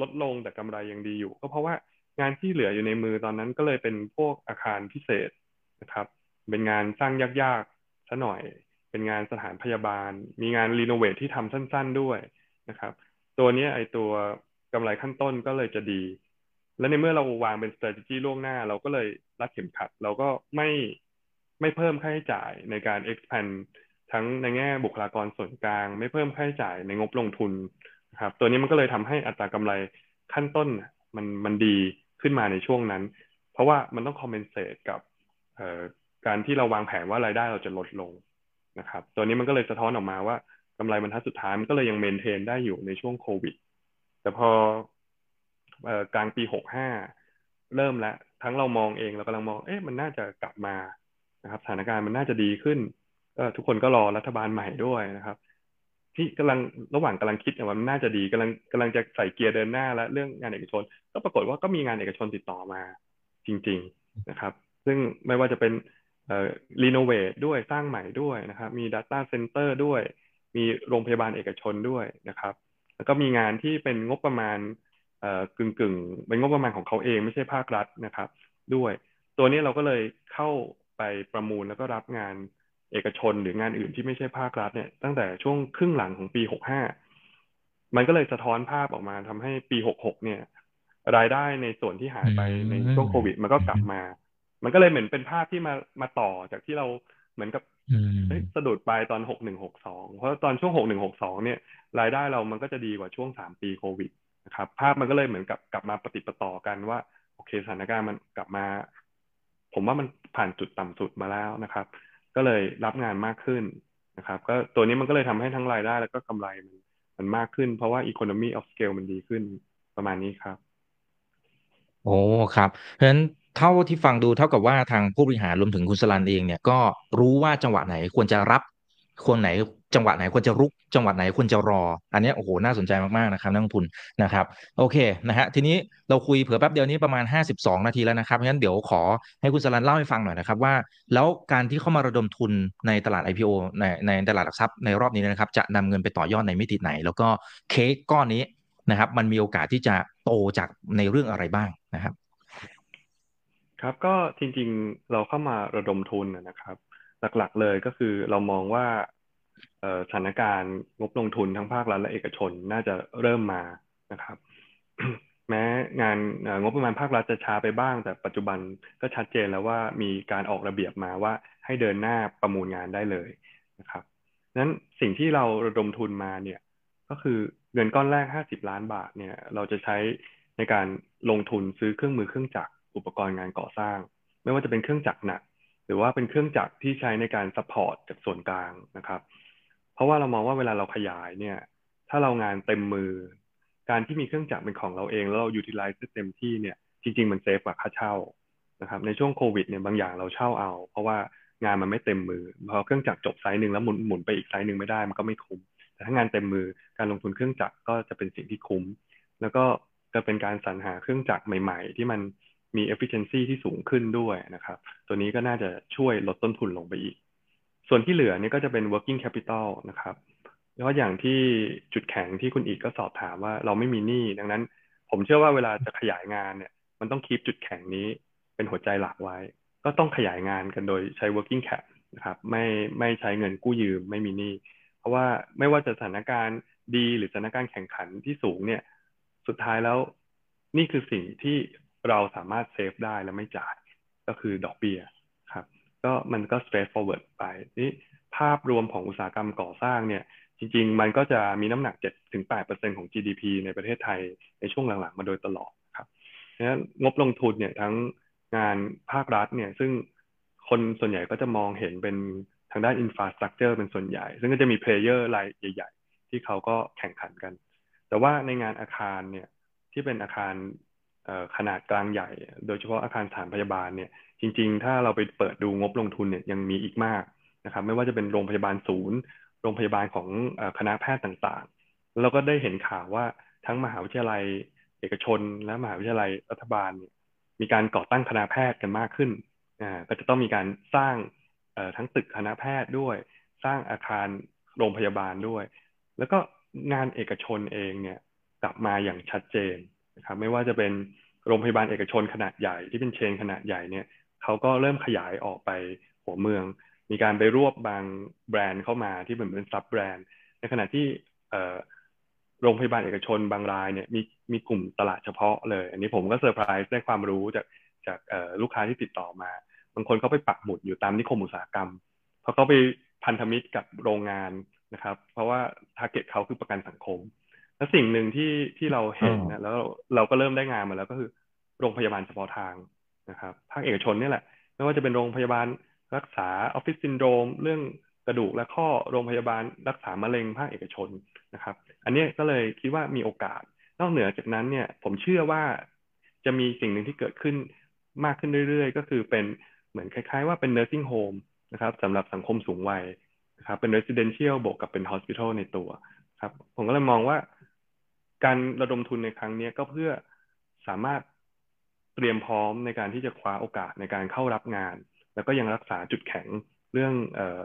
ลดลงแต่กำไรยังดีอยู่ ก็เพราะว่างานที่เหลืออยู่ในมือตอนนั้นก็เลยเป็นพวกอาคารพิเศษนะครับ เป็นงานสร้างยากๆซะหน่อย เป็นงานสถานพยาบาล มีงานรีโนเวทที่ทำสั้น ๆด้วยนะครับ ตัวนี้ไอตัวกำไรขั้นต้นก็เลยจะดี และในเมื่อเราวางเป็น strategy ล่วงหน้า เราก็เลยรัดเข็มขัด เราก็ไม่ไม่เพิ่มค่าใช้จ่ายในการ expand ทั้งในแง่บุคลากรส่วนกลาง ไม่เพิ่มค่าใช้จ่ายในงบลงทุนนะครับ ตัวนี้มันก็เลยทำให้อัตรากำไรขั้นต้นมันมันดีขึ้นมาในช่วงนั้น เพราะว่ามันต้องคอมเพนเซตกับ การที่เราวางแผนว่ารายได้เราจะลดลงนะครับ ตัวนี้มันก็เลยสะท้อนออกมาว่ากำไรบรรทัดสุดท้ายมันก็เลยยังเมนเทนได้อยู่ในช่วงโควิด แต่พอกลางปีหกห้าเริ่มแล้วทั้งเรามองเองเรากำลังมอง เอ๊ะมันน่าจะกลับมานะครับ สถานการณ์มันน่าจะดีขึ้นก็ทุกคนก็รอรัฐบาลใหม่ด้วยนะครับ ที่กำลังระหว่างกำลังคิดว่ามันน่าจะดีกำลังกำลังจะใส่เกียร์เดินหน้าแล้วเรื่องงานเอกชน ก็ปรากฏว่าก็มีงานเอกชนติดต่อมาจริง ๆนะครับ ซึ่งไม่ว่าจะเป็น รีโนเวทด้วยสร้างใหม่ด้วยนะครับ มี Data Center ด้วย มีโรงพยาบาลเอกชนด้วยนะครับ แล้วก็มีงานที่เป็นงบประมาณเอ่อกึ่งกึ่งเป็นงบประมาณของเขาเองไม่ใช่ภาครัฐนะครับ ด้วย ตัวนี้เราก็เลยเข้าไปประมูลแล้วก็รับงานเอกชนหรืองานอื่นที่ไม่ใช่ภาครัฐเนี่ยตั้งแต่ช่วงครึ่งหลังของปีหกห้ามันก็เลยสะท้อนภาพออกมาทำให้ปีหกหกเนี่ย รายได้ในส่วนที่หายไปในช่วงโควิด มันก็กลับมา มันก็เลยเหมือนเป็นภาพที่มามาต่อจากที่เราเหมือนกับสะดุดไปตอนหกหนึ่งหกสองเพราะตอนช่วงหกหนึ่งหกสองเนี่ย รายได้เรามันก็จะดีกว่าช่วงสามปีโควิดนะครับ ภาพมันก็เลยเหมือนกับกลับมาปฏิปต่อกันว่า โอเคสถานการณ์มันกลับมา ผมว่ามันผ่านจุดต่ำสุดมาแล้วนะครับ ก็เลยรับงานมากขึ้นนะครับ ก็ตัวนี้มันก็เลยทำให้ทั้งรายได้แล้วก็กำไรมันมันมากขึ้น เพราะว่า economy of scale มันดีขึ้นประมาณนี้ครับ โอ้ครับ เพราะฉะนั้น เท่าที่ฟังดูเท่ากับว่าทางผู้บริหารรวมถึงคุณสลันเองเนี่ยก็รู้ว่าจังหวะไหนควรจะรับควรไหนจังหวะไหนควรจะรุก จังหวะไหนควรจะรอ อันนี้โอ้โหน่าสนใจมากๆนะครับนักลงทุนนะครับโอเคนะฮะทีนี้เราคุยเผื่อแป๊บเดียวนี้ประมาณ 52 นาทีแล้วนะครับงั้นเดี๋ยวขอให้คุณสลันเล่าให้ฟังหน่อยนะครับว่า แล้วการที่เข้ามาระดมทุนในตลาด IPO ในในตลาดหลักทรัพย์ในรอบนี้นะครับ จะนำเงินไปต่อยอดในมิติไหน แล้วก็เค้กก้อนนี้นะครับ มันมีโอกาสที่จะโตจากในเรื่องอะไรบ้างนะครับ ครับก็จริงๆเราเข้ามาระดมทุนนะครับ หลักๆเลยก็คือเรามองว่าสถานการณ์งบลงทุนทั้งภาครัฐและเอกชนน่าจะเริ่มมานะครับ แม้งานงบประมาณภาครัฐจะช้าไปบ้าง แต่ปัจจุบันก็ชัดเจนแล้วว่ามีการออกระเบียบมาว่าให้เดินหน้าประมูลงานได้เลยนะครับนั้นสิ่งที่เราระดมทุนมาเนี่ยก็คือเงินก้อนแรก 50 ล้านบาทเนี่ยเราจะใช้ในการลงทุนซื้อเครื่องมือเครื่องจักร อุปกรณ์งานก่อสร้าง ไม่ว่าจะเป็นเครื่องจักรหนัก หรือว่าเป็นเครื่องจักรที่ใช้ในการ support จากส่วนกลางนะครับ เพราะว่าเรามองว่าเวลาเราขยายเนี่ย ถ้าเรางานเต็มมือ การที่มีเครื่องจักรเป็นของเราเองแล้วเรา utilize เต็มที่เนี่ยจริง ๆ มัน save กว่าค่าเช่านะครับ ในช่วงโควิดเนี่ยบางอย่างเราเช่าเอา เพราะว่างานมันไม่เต็มมือพอเครื่องจักรจบ site หนึ่งแล้วหมุนหมุนไปอีก site หนึ่งไม่ได้มันก็ไม่คุ้มแต่ถ้างานเต็มมือการลงทุนเครื่องจักรก็จะเป็นสิ่งที่คุ้ม แล้วก็จะเป็นการสรรหาเครื่องจักรใหม่ ๆ ที่มัน มี efficiency ที่สูงขึ้นด้วยนะครับ ตัวนี้ก็น่าจะช่วยลดต้นทุนลงไปอีก ส่วนที่เหลือนี่ก็จะเป็น working capital นะครับเพราะอย่างที่จุดแข็งที่คุณอีกก็สอบถามว่าเราไม่มีหนี้ดังนั้น ผมเชื่อว่าเวลาจะขยายงานเนี่ย มันต้องคีบจุดแข็งนี้เป็นหัวใจหลักไว้ ก็ต้องขยายงานกันโดยใช้ working cap นะครับ ไม่ไม่ใช้เงินกู้ยืมไม่มีหนี้เพราะว่าไม่ว่าจะสถานการณ์ดีหรือสถานการณ์แข่งขันที่สูงเนี่ย สุดท้ายแล้วนี่คือสิ่งที่ เราสามารถเซฟได้และไม่จ่าย ก็คือดอกเบี้ยครับ ก็มันก็ straight forward ไปนี่ภาพรวมของอุตสาหกรรมก่อสร้างเนี่ย จริง ๆ มันก็จะมีน้ำหนัก 7-8%ของ GDP ในประเทศไทยในช่วงหลังๆ มาโดยตลอดครับดังนั้นงบลงทุนเนี่ยทั้งงานภาครัฐเนี่ย ซึ่งคนส่วนใหญ่ก็จะมองเห็นเป็นทางด้าน infrastructure เป็นส่วนใหญ่ ซึ่งก็จะมี player รายใหญ่ ๆ ที่เขาก็แข่งขันกัน แต่ว่าในงานอาคารเนี่ยที่เป็นอาคาร ขนาดกลางใหญ่ โดยเฉพาะอาคารสถานพยาบาลเนี่ย จริง ๆ ถ้าเราไปเปิดดูงบลงทุนเนี่ยยังมีอีกมากนะครับ ไม่ว่าจะเป็นโรงพยาบาลศูนย์ โรงพยาบาลของคณะแพทย์ต่างๆ เราก็ได้เห็นข่าวว่าทั้งมหาวิทยาลัย เอกชน และมหาวิทยาลัยรัฐบาล มีการก่อตั้งคณะแพทย์กันมากขึ้นอ่าก็จะต้องมีการสร้างทั้งตึกคณะแพทย์ด้วย สร้างอาคารโรงพยาบาลด้วย แล้วก็งานเอกชนเองเนี่ยกลับมาอย่างชัดเจน นะครับไม่ว่าจะเป็นโรงพยาบาลเอกชนขนาดใหญ่ที่เป็นเชนขนาดใหญ่เนี่ยเขาก็เริ่มขยายออกไปหัวเมือง มีการไปรวบบางแบรนด์เข้ามาที่เหมือนเป็น sub-brand ในขณะที่โรงพยาบาลเอกชนบางรายเนี่ยมีมีกลุ่มตลาดเฉพาะเลย อันนี้ผมก็เซอร์ไพรส์ได้ความรู้จากจากลูกค้าที่ติดต่อมา บางคนเขาไปปักหมุดอยู่ตามนิคมอุตสาหกรรมเพราะเขาไปพันธมิตรกับโรงงานนะครับ เพราะว่า target เขาคือประกันสังคม และสิ่งหนึ่งที่ที่เราเห็นนะแล้วเราก็เริ่มได้งานมาแล้วก็คือ โรงพยาบาลเฉพาะทางนะครับภาคเอกชนนี่แหละ ไม่ว่าจะเป็นโรงพยาบาลรักษาออฟฟิศซินโดรมเรื่องกระดูกและข้อโรงพยาบาลรักษามะเร็งภาคเอกชนนะครับ อันนี้ก็เลยคิดว่ามีโอกาส นอกเหนือจากนั้นเนี่ยผมเชื่อว่าจะมีสิ่งหนึ่งที่เกิดขึ้นมากขึ้นเรื่อยๆ ก็คือเป็นเหมือนคล้ายๆว่าเป็น nursing home นะครับสำหรับสังคมสูงวัยนะครับเป็น residential บวกกับเป็น hospital ในตัวครับผมก็เลยมองว่า การระดมทุนในครั้งนี้ก็เพื่อสามารถเตรียมพร้อมในการที่จะคว้าโอกาสในการเข้ารับงาน แล้วก็ยังรักษาจุดแข็งเรื่องเอ่อ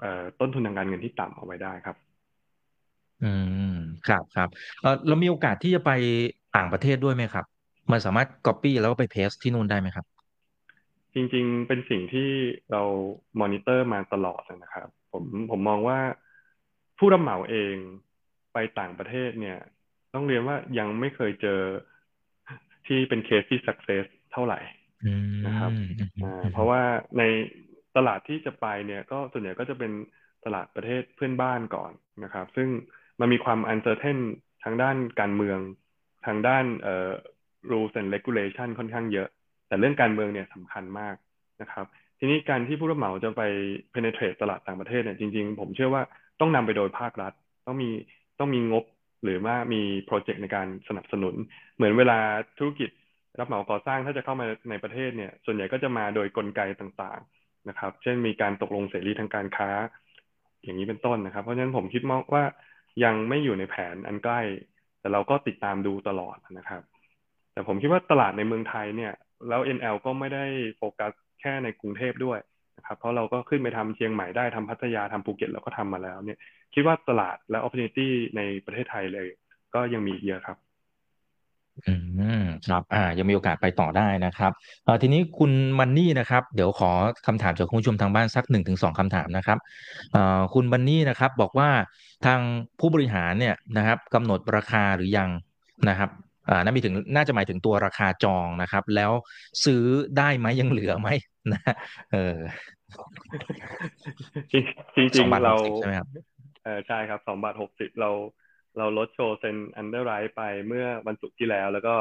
เอ่อต้นทุนทางการเงินที่ต่ำเอาไว้ได้ครับ อืมครับครับเออเรามีโอกาสที่จะไปต่างประเทศด้วยไหมครับ มันสามารถ Copy แล้วก็ไป Paste ที่นู่นได้ไหมครับ จริง ๆ เป็นสิ่งที่เรามอนิเตอร์มาตลอดนะครับ ผมผมมองว่าผู้รับเหมาเอง ไปต่างประเทศเนี่ย ต้องเรียนว่ายังไม่เคยเจอที่เป็นเคสที่ success เท่าไหร่นะครับเพราะว่าในตลาดที่จะไปเนี่ย ก็ส่วนใหญ่ก็จะเป็นตลาดประเทศเพื่อนบ้านก่อนนะครับ ซึ่งมันมีความ uncertain ทางด้านการเมืองทางด้านเอ่อ rules and regulation ค่อนข้างเยอะ แต่เรื่องการเมืองเนี่ยสำคัญมากนะครับ ทีนี้การที่ผู้รับเหมาจะไป penetrate ตลาดต่างประเทศเนี่ยจริง ๆ ผมเชื่อว่าต้องนำไปโดยภาครัฐ ต้องมี ต้องมีงบหรือว่ามีโปรเจกต์ในการสนับสนุน เหมือนเวลาธุรกิจรับเหมาก่อสร้างถ้าจะเข้ามาในประเทศเนี่ย ส่วนใหญ่ก็จะมาโดยกลไกต่างๆนะครับ เช่นมีการตกลงเสรีทางการค้า อย่างนี้เป็นต้นนะครับ เพราะฉะนั้นผมคิดว่ายังไม่อยู่ในแผนอันใกล้ แต่เราก็ติดตามดูตลอดนะครับ แต่ผมคิดว่าตลาดในเมืองไทยเนี่ย แล้ว NL ก็ไม่ได้โฟกัสแค่ในกรุงเทพด้วย นะครับเพราะเราก็ขึ้นไปทำเชียงใหม่ได้ทำพัทยาทำภูเก็ตเราก็ทำมาแล้วเนี่ย คิดว่าตลาดและ opportunity ในประเทศไทยเลย ก็ยังมีเยอะครับอืมครับอ่ายังมีโอกาสไปต่อได้นะครับเอ่อทีนี้คุณมันนี่นะครับ เดี๋ยวขอคำถามจากคุณผู้ชมทางบ้านสักหนึ่งถึงสองคำถามนะครับเอ่อคุณบันนี่นะครับ บอกว่าทางผู้บริหารเนี่ยนะครับกำหนดราคาหรือยังนะครับ อ่าน่ามีถึงน่าจะหมายถึงตัวราคาจองนะครับ แล้วซื้อได้ไหมยังเหลือไหมนะเออจริงจสริองงบาทๆเราหกสิบใช่ไหมครับเออใช่ครับสองบาทหกสิบเรา เราลดโชว์เซ็นอันเดอร์ไรไปเมื่อวันศุกร์ที่แล้ว แล้วก็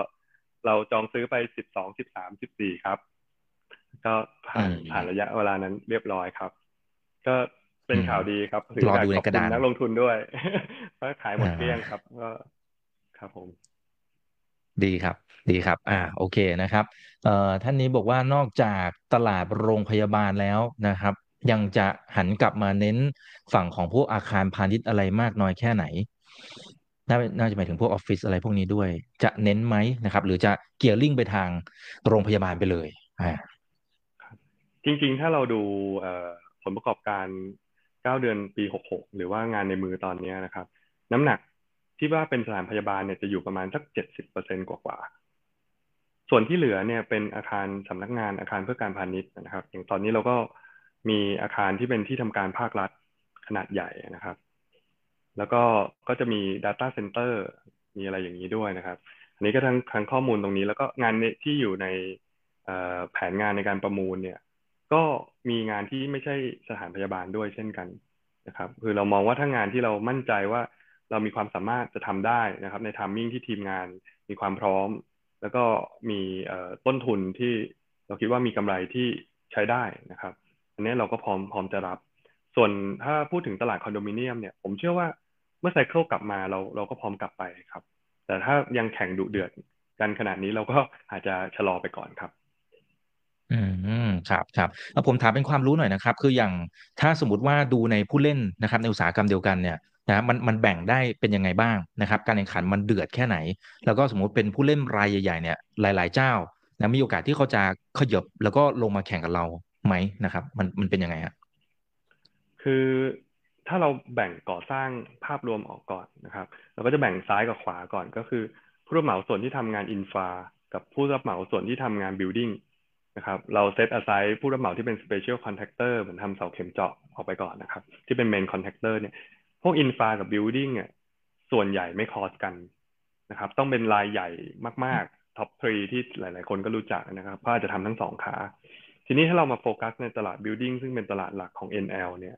เราจองซื้อไปสิบสองสิบสามสิบสี่ครับ ก็ผ่านอืมผ่านระยะเวลานั้นเรียบร้อยครับ ก็เป็นอืมข่าวดีครับรอดูในขอบกระคุดาณนนักลงทุนด้วยเพราะขายหมดอ่าเกลี้ยงครับ ก็ครับผม ดีครับ ดีครับ อ่า โอเคนะครับ เอ่อ ท่านนี้บอกว่านอกจากตลาดโรงพยาบาลแล้วนะครับ ยังจะหันกลับมาเน้นฝั่งของพวกอาคารพาณิชย์อะไรมากน้อยแค่ไหน น่าน่าจะหมายถึงพวกออฟฟิศอะไรพวกนี้ด้วย จะเน้นไหมนะครับ หรือจะเกียร์ลิงไปทางโรงพยาบาลไปเลย อ่า จริงๆ ถ้าเราดูผลประกอบการ 9 เดือนปี 66 หรือว่างานในมือตอนนี้นะครับ น้ำหนัก ที่ว่าเป็นสถานพยาบาลเนี่ยจะอยู่ประมาณสัก70%กว่าๆส่วนที่เหลือเนี่ยเป็นอาคารสำนักงานอาคารเพื่อการพาณิชย์นะครับ อย่างตอนนี้เราก็มีอาคารที่เป็นที่ทำการภาครัฐขนาดใหญ่นะครับ แล้วก็ก็จะมี Data Center มีอะไรอย่างนี้ด้วยนะครับ อันนี้ก็ทั้งทั้งข้อมูลตรงนี้แล้วก็งานที่อยู่ในแผนงานในการประมูลเนี่ย ก็มีงานที่ไม่ใช่สถานพยาบาลด้วยเช่นกันนะครับ คือเรามองว่าถ้างานที่เรามั่นใจว่า เรามีความสามารถจะทำได้นะครับ ในทามมิ่งที่ทีมงานมีความพร้อม แล้วก็มีต้นทุนที่เราคิดว่ามีกำไรที่ใช้ได้นะครับ อันนี้เราก็พร้อมพร้อมจะรับ ส่วนถ้าพูดถึงตลาดคอนโดมิเนียมเนี่ยผมเชื่อว่าเมื่อไซเคิลกลับมาเราเราก็พร้อมกลับไปครับ แต่ถ้ายังแข่งดุเดือดกันขนาดนี้เราก็อาจจะชะลอไปก่อนครับอืมครับครับผมถามเป็นความรู้หน่อยนะครับ คืออย่างถ้าสมมติว่าดูในผู้เล่นนะครับในอุตสาหกรรมเดียวกันเนี่ย นะมันมันแบ่งได้เป็นยังไงบ้างนะครับ การแข่งขันมันเดือดแค่ไหน แล้วก็สมมติเป็นผู้เล่นรายใหญ่ๆเนี่ยหลาย ๆ เจ้านะมีโอกาสที่เขาจะขยับแล้วก็ลงมาแข่งกับเราไหมนะครับ มันมันเป็นยังไงฮะคือถ้าเราแบ่งก่อสร้างภาพรวมออกก่อนนะครับ เราก็จะแบ่งซ้ายกับขวาก่อนก็คือ ผู้รับเหมาส่วนที่ทำงาน infra กับผู้รับเหมาส่วนที่ทำงาน building นะครับเรา set aside ผู้รับเหมาที่เป็น special contractor เหมือนทำเสาเข็มเจาะออกไปก่อนนะครับ ที่เป็น main contractor เนี่ย พวก infra กับ building เนี่ยส่วนใหญ่ไม่ cross กันนะครับ ต้องเป็นรายใหญ่มากๆ top three ที่หลาย ๆ คนก็รู้จักนะครับเพราะอาจจะทำทั้งสองขา ทีนี้ถ้าเรามาโฟกัสในตลาด building ซึ่งเป็นตลาดหลักของ NL เนี่ย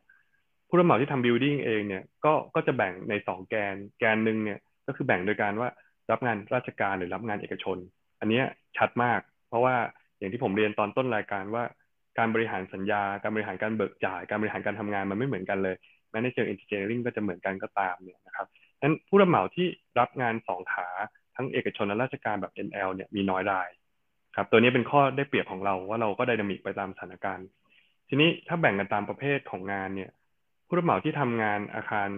ผู้รับเหมาที่ทำ building เองเนี่ยก็ก็จะแบ่งในสองแกน แกนหนึ่งเนี่ยก็คือแบ่งโดยการว่ารับงานราชการหรือรับงานเอกชน อันนี้ชัดมาก เพราะว่าอย่างที่ผมเรียนตอนต้นรายการว่าการบริหารสัญญา การบริหารการเบิกจ่าย การบริหารการทำงานมันไม่เหมือนกันเลย ม้ในเชิง engineering ก็จะเหมือนกันก็ตามเนี่ยนะครับนั้นผู้รับเหมาที่รับงานสองขาทั้งเอกชนและราชการแบบ NL เนี่ยมีน้อยรายครับตัวนี้เป็นข้อได้เปรียบของเราว่าเราก็ไดนามิกไปตามสถานการณ์ ทีนี้ถ้าแบ่งกันตามประเภทของงานเนี่ย ผู้รับเหมาที่ทำงานอาคาร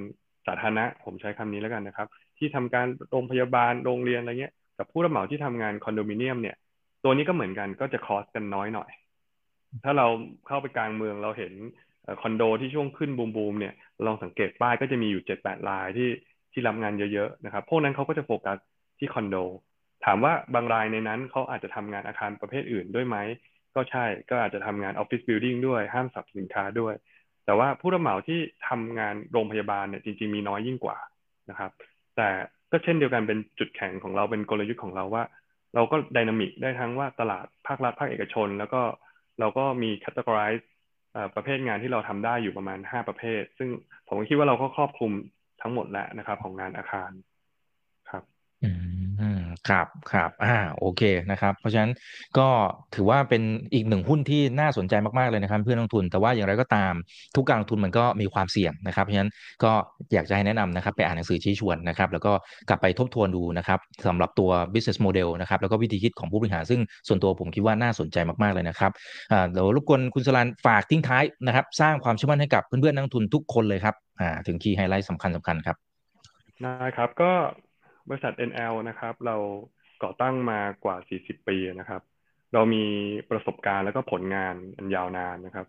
สาธารณะ ผมใช้คำนี้แล้วกันนะครับ ที่ทำการโรงพยาบาลโรงเรียนอะไรเงี้ยกับผู้รับเหมาที่ทำงานคอนโดมิเนียมเนี่ย ตัวนี้ก็เหมือนกันก็จะคอสกันน้อยหน่อย ถ้าเราเข้าไปกลางเมืองเราเห็น คอนโดที่ช่วงขึ้นบูมบูมๆเนี่ยลองสังเกตป้ายก็จะมีอยู่เจ็ดแปดรายที่ที่รับงานเยอะๆนะครับพวกนั้นเขาก็จะโฟกัสที่คอนโดถามว่าบางรายในนั้นเขาอาจจะทำงานอาคารประเภทอื่นด้วยไหม ก็ใช่ก็อาจจะทำงาน office building ด้วยห้างสรรพสินค้าด้วย แต่ว่าผู้รับเหมาที่ทำงานโรงพยาบาลเนี่ยจริงๆมีน้อยยิ่งกว่านะครับ แต่ก็เช่นเดียวกันเป็นจุดแข็งของเราเป็นกลยุทธ์ของเราว่า เราก็ไดนามิกได้ทั้งว่าตลาดภาครัฐภาคเอกชน แล้วก็เราก็มีแคตตากราย ประเภทงานที่เราทำได้อยู่ประมาณ5ประเภท ซึ่งผมคิดว่าเราก็ครอบคลุมทั้งหมดแล้วนะครับ ของงานอาคารครับ อืม ครับครับอ่าโอเคนะครับ เพราะฉะนั้นก็ถือว่าเป็นอีกหนึ่งหุ้นที่น่าสนใจมากๆเลยนะครับ เพื่อนลงทุนแต่ว่าอย่างไรก็ตาม ทุกการลงทุนมันก็มีความเสี่ยงนะครับ เพราะฉะนั้นก็อยากจะให้แนะนำนะครับ ไปอ่านหนังสือชี้ชวนนะครับ แล้วก็กลับไปทบทวนดูนะครับสำหรับตัว business model นะครับแล้วก็วิธีคิดของผู้บริหารซึ่งส่วนตัวผมคิดว่าน่าสนใจมากๆเลยนะครับอ่าเดี๋ยวรบกวนคุณสรันฝากทิ้งท้ายนะครับ สร้างความเชื่อมั่นให้กับเพื่อนๆนักลงทุนทุกคนเลยครับอ่าถึง key highlight สำคัญสำคัญครับนะครับก็ บริษัท NL นะครับ เราก่อตั้งมากว่า 40 ปีนะครับ เรามีประสบการณ์แล้วก็ผลงานอันยาวนานนะครับ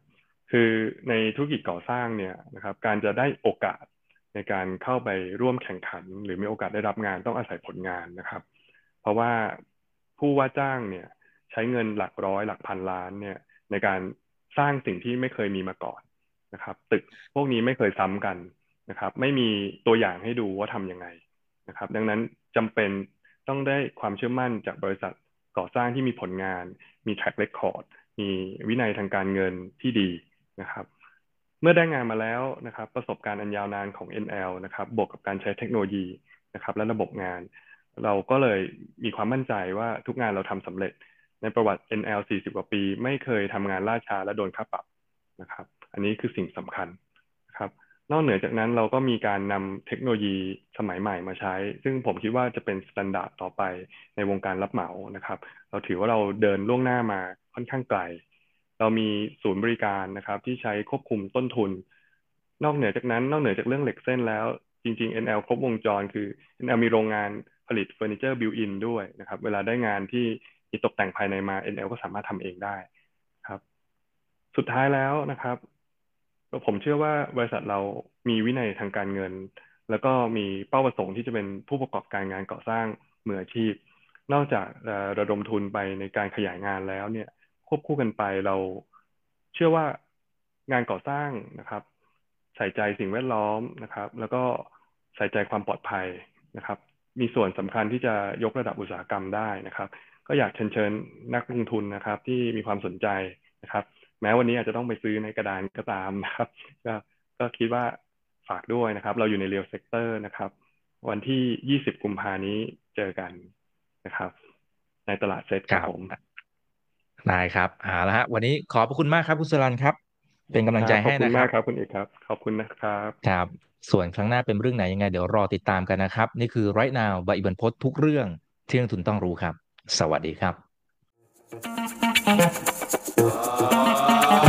คือในธุรกิจก่อสร้างเนี่ยนะครับ การจะได้โอกาสในการเข้าไปร่วมแข่งขัน หรือมีโอกาสได้รับงานต้องอาศัยผลงานนะครับ เพราะว่าผู้ว่าจ้างเนี่ยใช้เงินหลักร้อยหลักพันล้านเนี่ยในการสร้างสิ่งที่ไม่เคยมีมาก่อนนะครับ ตึกพวกนี้ไม่เคยซ้ำกันนะครับ ไม่มีตัวอย่างให้ดูว่าทำยังไง นะครับ ดังนั้นจำเป็นต้องได้ความเชื่อมั่นจากบริษัทก่อสร้างที่มีผลงาน มี track record มีวินัยทางการเงินที่ดีนะครับ เมื่อได้งานมาแล้วนะครับ ประสบการณ์อันยาวนานของ NL นะครับ บวกกับการใช้เทคโนโลยีนะครับ และระบบงาน เราก็เลยมีความมั่นใจว่าทุกงานเราทำสำเร็จ ในประวัติ NL 40 กว่าปี ไม่เคยทำงานล่าช้าและโดนค่าปรับนะครับ อันนี้คือสิ่งสำคัญ นอกเหนือจากนั้นเราก็มีการนำเทคโนโลยีสมัยใหม่มาใช้ ซึ่งผมคิดว่าจะเป็น standard ต่อไปในวงการรับเหมานะครับ เราถือว่าเราเดินล่วงหน้ามาค่อนข้างไกล เรามีศูนย์บริการนะครับ ที่ใช้ควบคุมต้นทุน นอกเหนือจากนั้น นอกเหนือจากเรื่องเหล็กเส้นแล้ว จริง ๆ NL ครบวงจร คือ NL มีโรงงานผลิตเฟอร์นิเจอร์ built-in ด้วยนะครับ เวลาได้งานที่มีตกแต่งภายในมา NL ก็สามารถทำเองได้ครับ สุดท้ายแล้วนะครับ ผมเชื่อว่าบริษัทเรามีวินัยทางการเงิน แล้วก็มีเป้าประสงค์ที่จะเป็นผู้ประกอบการงานก่อสร้างมืออาชีพ นอกจากระดมทุนไปในการขยายงานแล้วเนี่ยควบคู่กันไปเราเชื่อว่างานก่อสร้างนะครับ ใส่ใจสิ่งแวดล้อมนะครับ แล้วก็ใส่ใจความปลอดภัยนะครับ มีส่วนสำคัญที่จะยกระดับอุตสาหกรรมได้นะครับ ก็อยากเชิญเชิญนักลงทุนนะครับ ที่มีความสนใจนะครับ แม้วันนี้อาจจะต้องไปซื้อในกระดานก็ตามนะครับ ก็ก็คิดว่าฝากด้วยนะครับ เราอยู่ใน real sector นะครับ วันที่ 20 กุมภานี้เจอกันนะครับ ในตลาดเซ็ตครับผมได้ครับเอาละฮะวันนี้ขอบพระคุณมากครับคุณสรันครับ เป็นกำลังใจให้นะครัขอบคุณมากครับคุณเอกครับ ขอบคุณนะครับครับ ส่วนครั้งหน้าเป็นเรื่องไหนยังไง เดี๋ยวรอติดตามกันนะครับ นี่คือ right now by อิบันครบทุกเรื่องที่นักลงทุนต้องรู้ครับ สวัสดีครับ